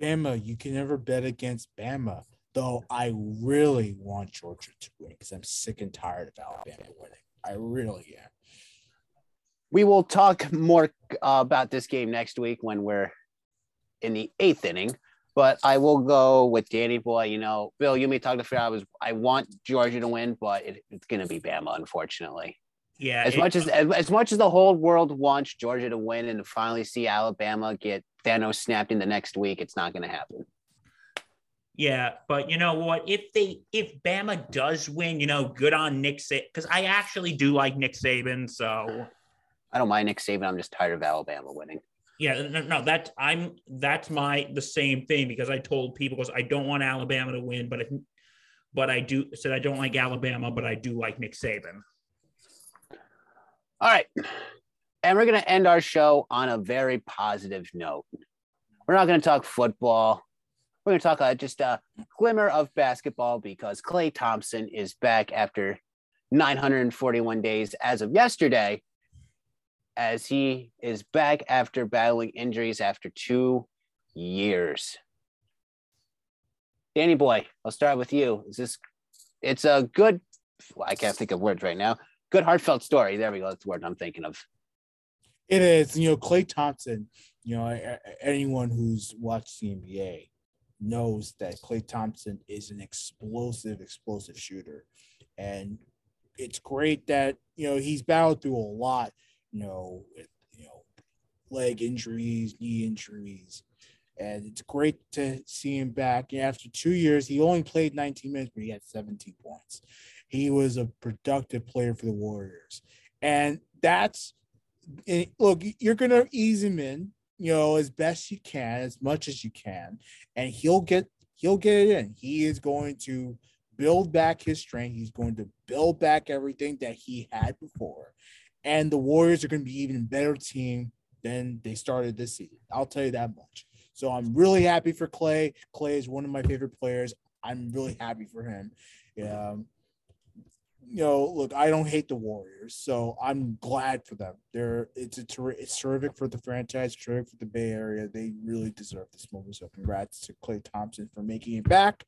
C: Bama, you can never bet against Bama. Though I really want Georgia to win because I'm sick and tired of Alabama winning. I really am.
A: We will talk more uh, about this game next week when we're in the eighth inning. but I will go with Danny Boy. You know, Bill, you may talk to fair. I was I want Georgia to win, but it, it's going to be Bama, unfortunately.
B: Yeah.
A: As
B: it-
A: much as, as as much as the whole world wants Georgia to win and to finally see Alabama get Thanos snapped in the next week, it's not going to happen.
B: Yeah, but you know what? If they if Bama does win, you know, good on Nick Saban because I actually do like Nick Saban. So
A: I don't mind Nick Saban. I'm just tired of Alabama winning.
B: Yeah, no, no, that's I'm that's my the same thing because I told people because I don't want Alabama to win, but if but I do said I don't like Alabama, but I do like Nick Saban.
A: All right. And we're going to end our show on a very positive note. We're not going to talk football. We're going to talk uh, just a glimmer of basketball because Klay Thompson is back after 941 days as of yesterday, as he is back after battling injuries after two years. Danny Boy, I'll start with you. Is this, it's a good, I can't think of words right now good heartfelt story. There we go. That's the word I'm thinking of.
C: It is, you know, Klay Thompson. You know, anyone who's watched the NBA knows that Klay Thompson is an explosive, explosive shooter, and it's great that you know he's battled through a lot. You know, with, you know, leg injuries, knee injuries, and it's great to see him back. And after two years, he only played 19 minutes, but he had 17 points. He was a productive player for the Warriors, and that's and look, you're gonna ease him in, you know, as best you can, as much as you can, and he'll get he'll get it in. He is going to build back his strength. He's going to build back everything that he had before, and the Warriors are going to be even better team than they started this season. I'll tell you that much. So I'm really happy for Klay. Klay is one of my favorite players. I'm really happy for him. Um, you know, look, I don't hate the Warriors, so I'm glad for them. They're it's a ter- it's terrific for the franchise, terrific for the Bay Area. They really deserve this moment. So congrats to Klay Thompson for making it back.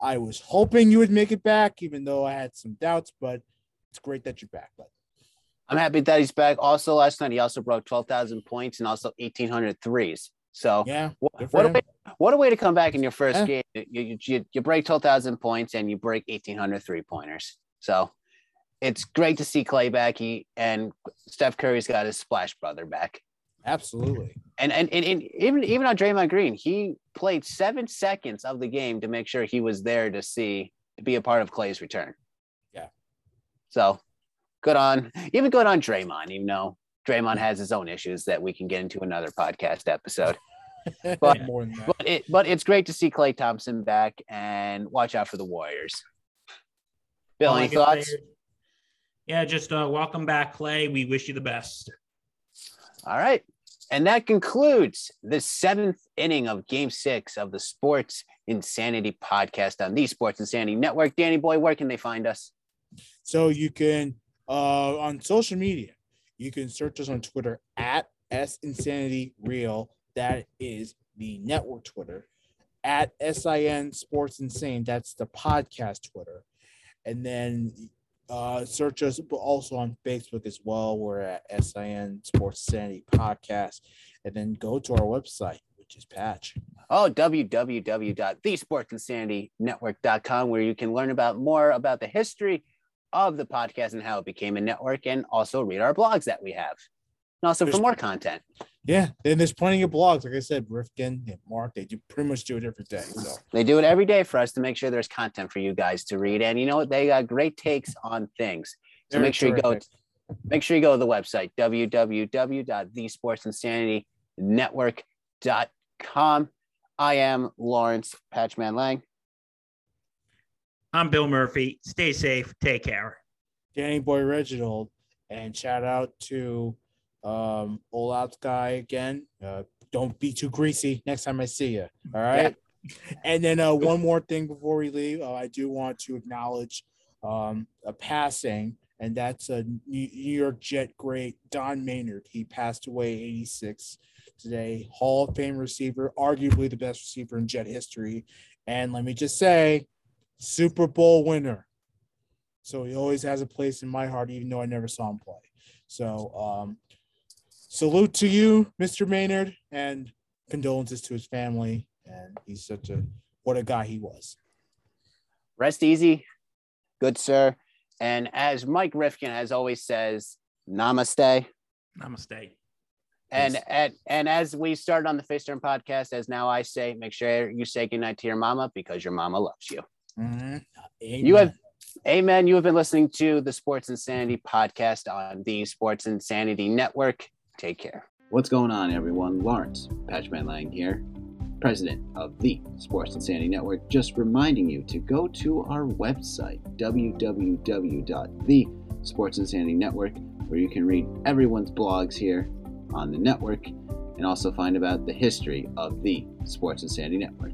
C: I was hoping you would make it back, even though I had some doubts, but it's great that you're back. But
A: I'm happy that he's back. Also, last night he also broke 12,000 points and also 1,800 threes. So
C: yeah,
A: what, what, a way, what a way to come back in your first
C: Yeah.
A: game. You, you, you, break 12,000 points and you break 1,800 three pointers. So it's great to see Klay back. He and Steph Curry's got his splash brother back.
C: absolutely.
A: And, and, and, and even even on Draymond Green, he played seven seconds of the game to make sure he was there to see to be a part of Klay's return.
C: Yeah.
A: So good on even good on Draymond, even though Draymond has his own issues that we can get into another podcast episode. But-
C: more than that.
A: But it but it's great to see Klay Thompson back and watch out for the Warriors. Bill, any thoughts?
B: Yeah, just uh, welcome back, Klay. We wish you the best.
A: All right. And that concludes the seventh inning of game six of the Sports Insanity podcast on the Sports Insanity Network. Danny Boy, where can they find us?
C: So you can uh on social media, you can search us on Twitter at S Insanity Real. That is the network Twitter. At SIN Sports Insane. That's the podcast Twitter. And then uh search us but also on Facebook as well. We're at SIN Sports Insanity Podcast. And then go to our website, which is Patch.
A: Oh, www.thesportsinsanitynetwork.com, where you can learn about more about the history of the podcast and how it became a network, and also read our blogs that we have. And also for more content.
C: Yeah, then there's plenty of blogs. Like I said, Rifkin and Mark, they do pretty much do it every day. So
A: They do it every day for us to make sure there's content for you guys to read. And you know what? They got great takes on things. So
C: Very
A: make sure you go
C: terrific.
A: make sure you go to the website www.thesportsinsanitynetwork.com. I am Lawrence Patchman Lang.
B: I'm Bill Murphy. Stay safe. Take care.
C: Danny Boy Reginald, and shout out to um Old Guy again. Uh, don't be too greasy next time I see you. All right. And then uh, one more thing before we leave, uh, I do want to acknowledge um, a passing, and that's a New York Jet great Don Maynard. He passed away 86 today. Hall of Fame receiver, arguably the best receiver in Jet history. And let me just say, Super Bowl winner. So he always has a place in my heart, even though I never saw him play. So um, salute to you, Mr. Maynard, and condolences to his family. and he's such a what a guy he was.
A: Rest easy, good sir. And as Mike Rifkin as always says, namaste.
B: Namaste.
A: And
C: Yes.
A: and and as we started on the Face Turn podcast, as now I say, make sure you say goodnight to your mama because your mama loves you. Mm-hmm. You have Amen. You have been listening to the Sports Insanity podcast on the Sports Insanity Network. Take care. What's going on, everyone? Lawrence Patchman Lang here, president of the Sports Insanity Network. Just reminding you to go to our website, www.thesportsinsanitynetwork, where you can read everyone's blogs here on the network and also find about the history of the Sports Insanity Network.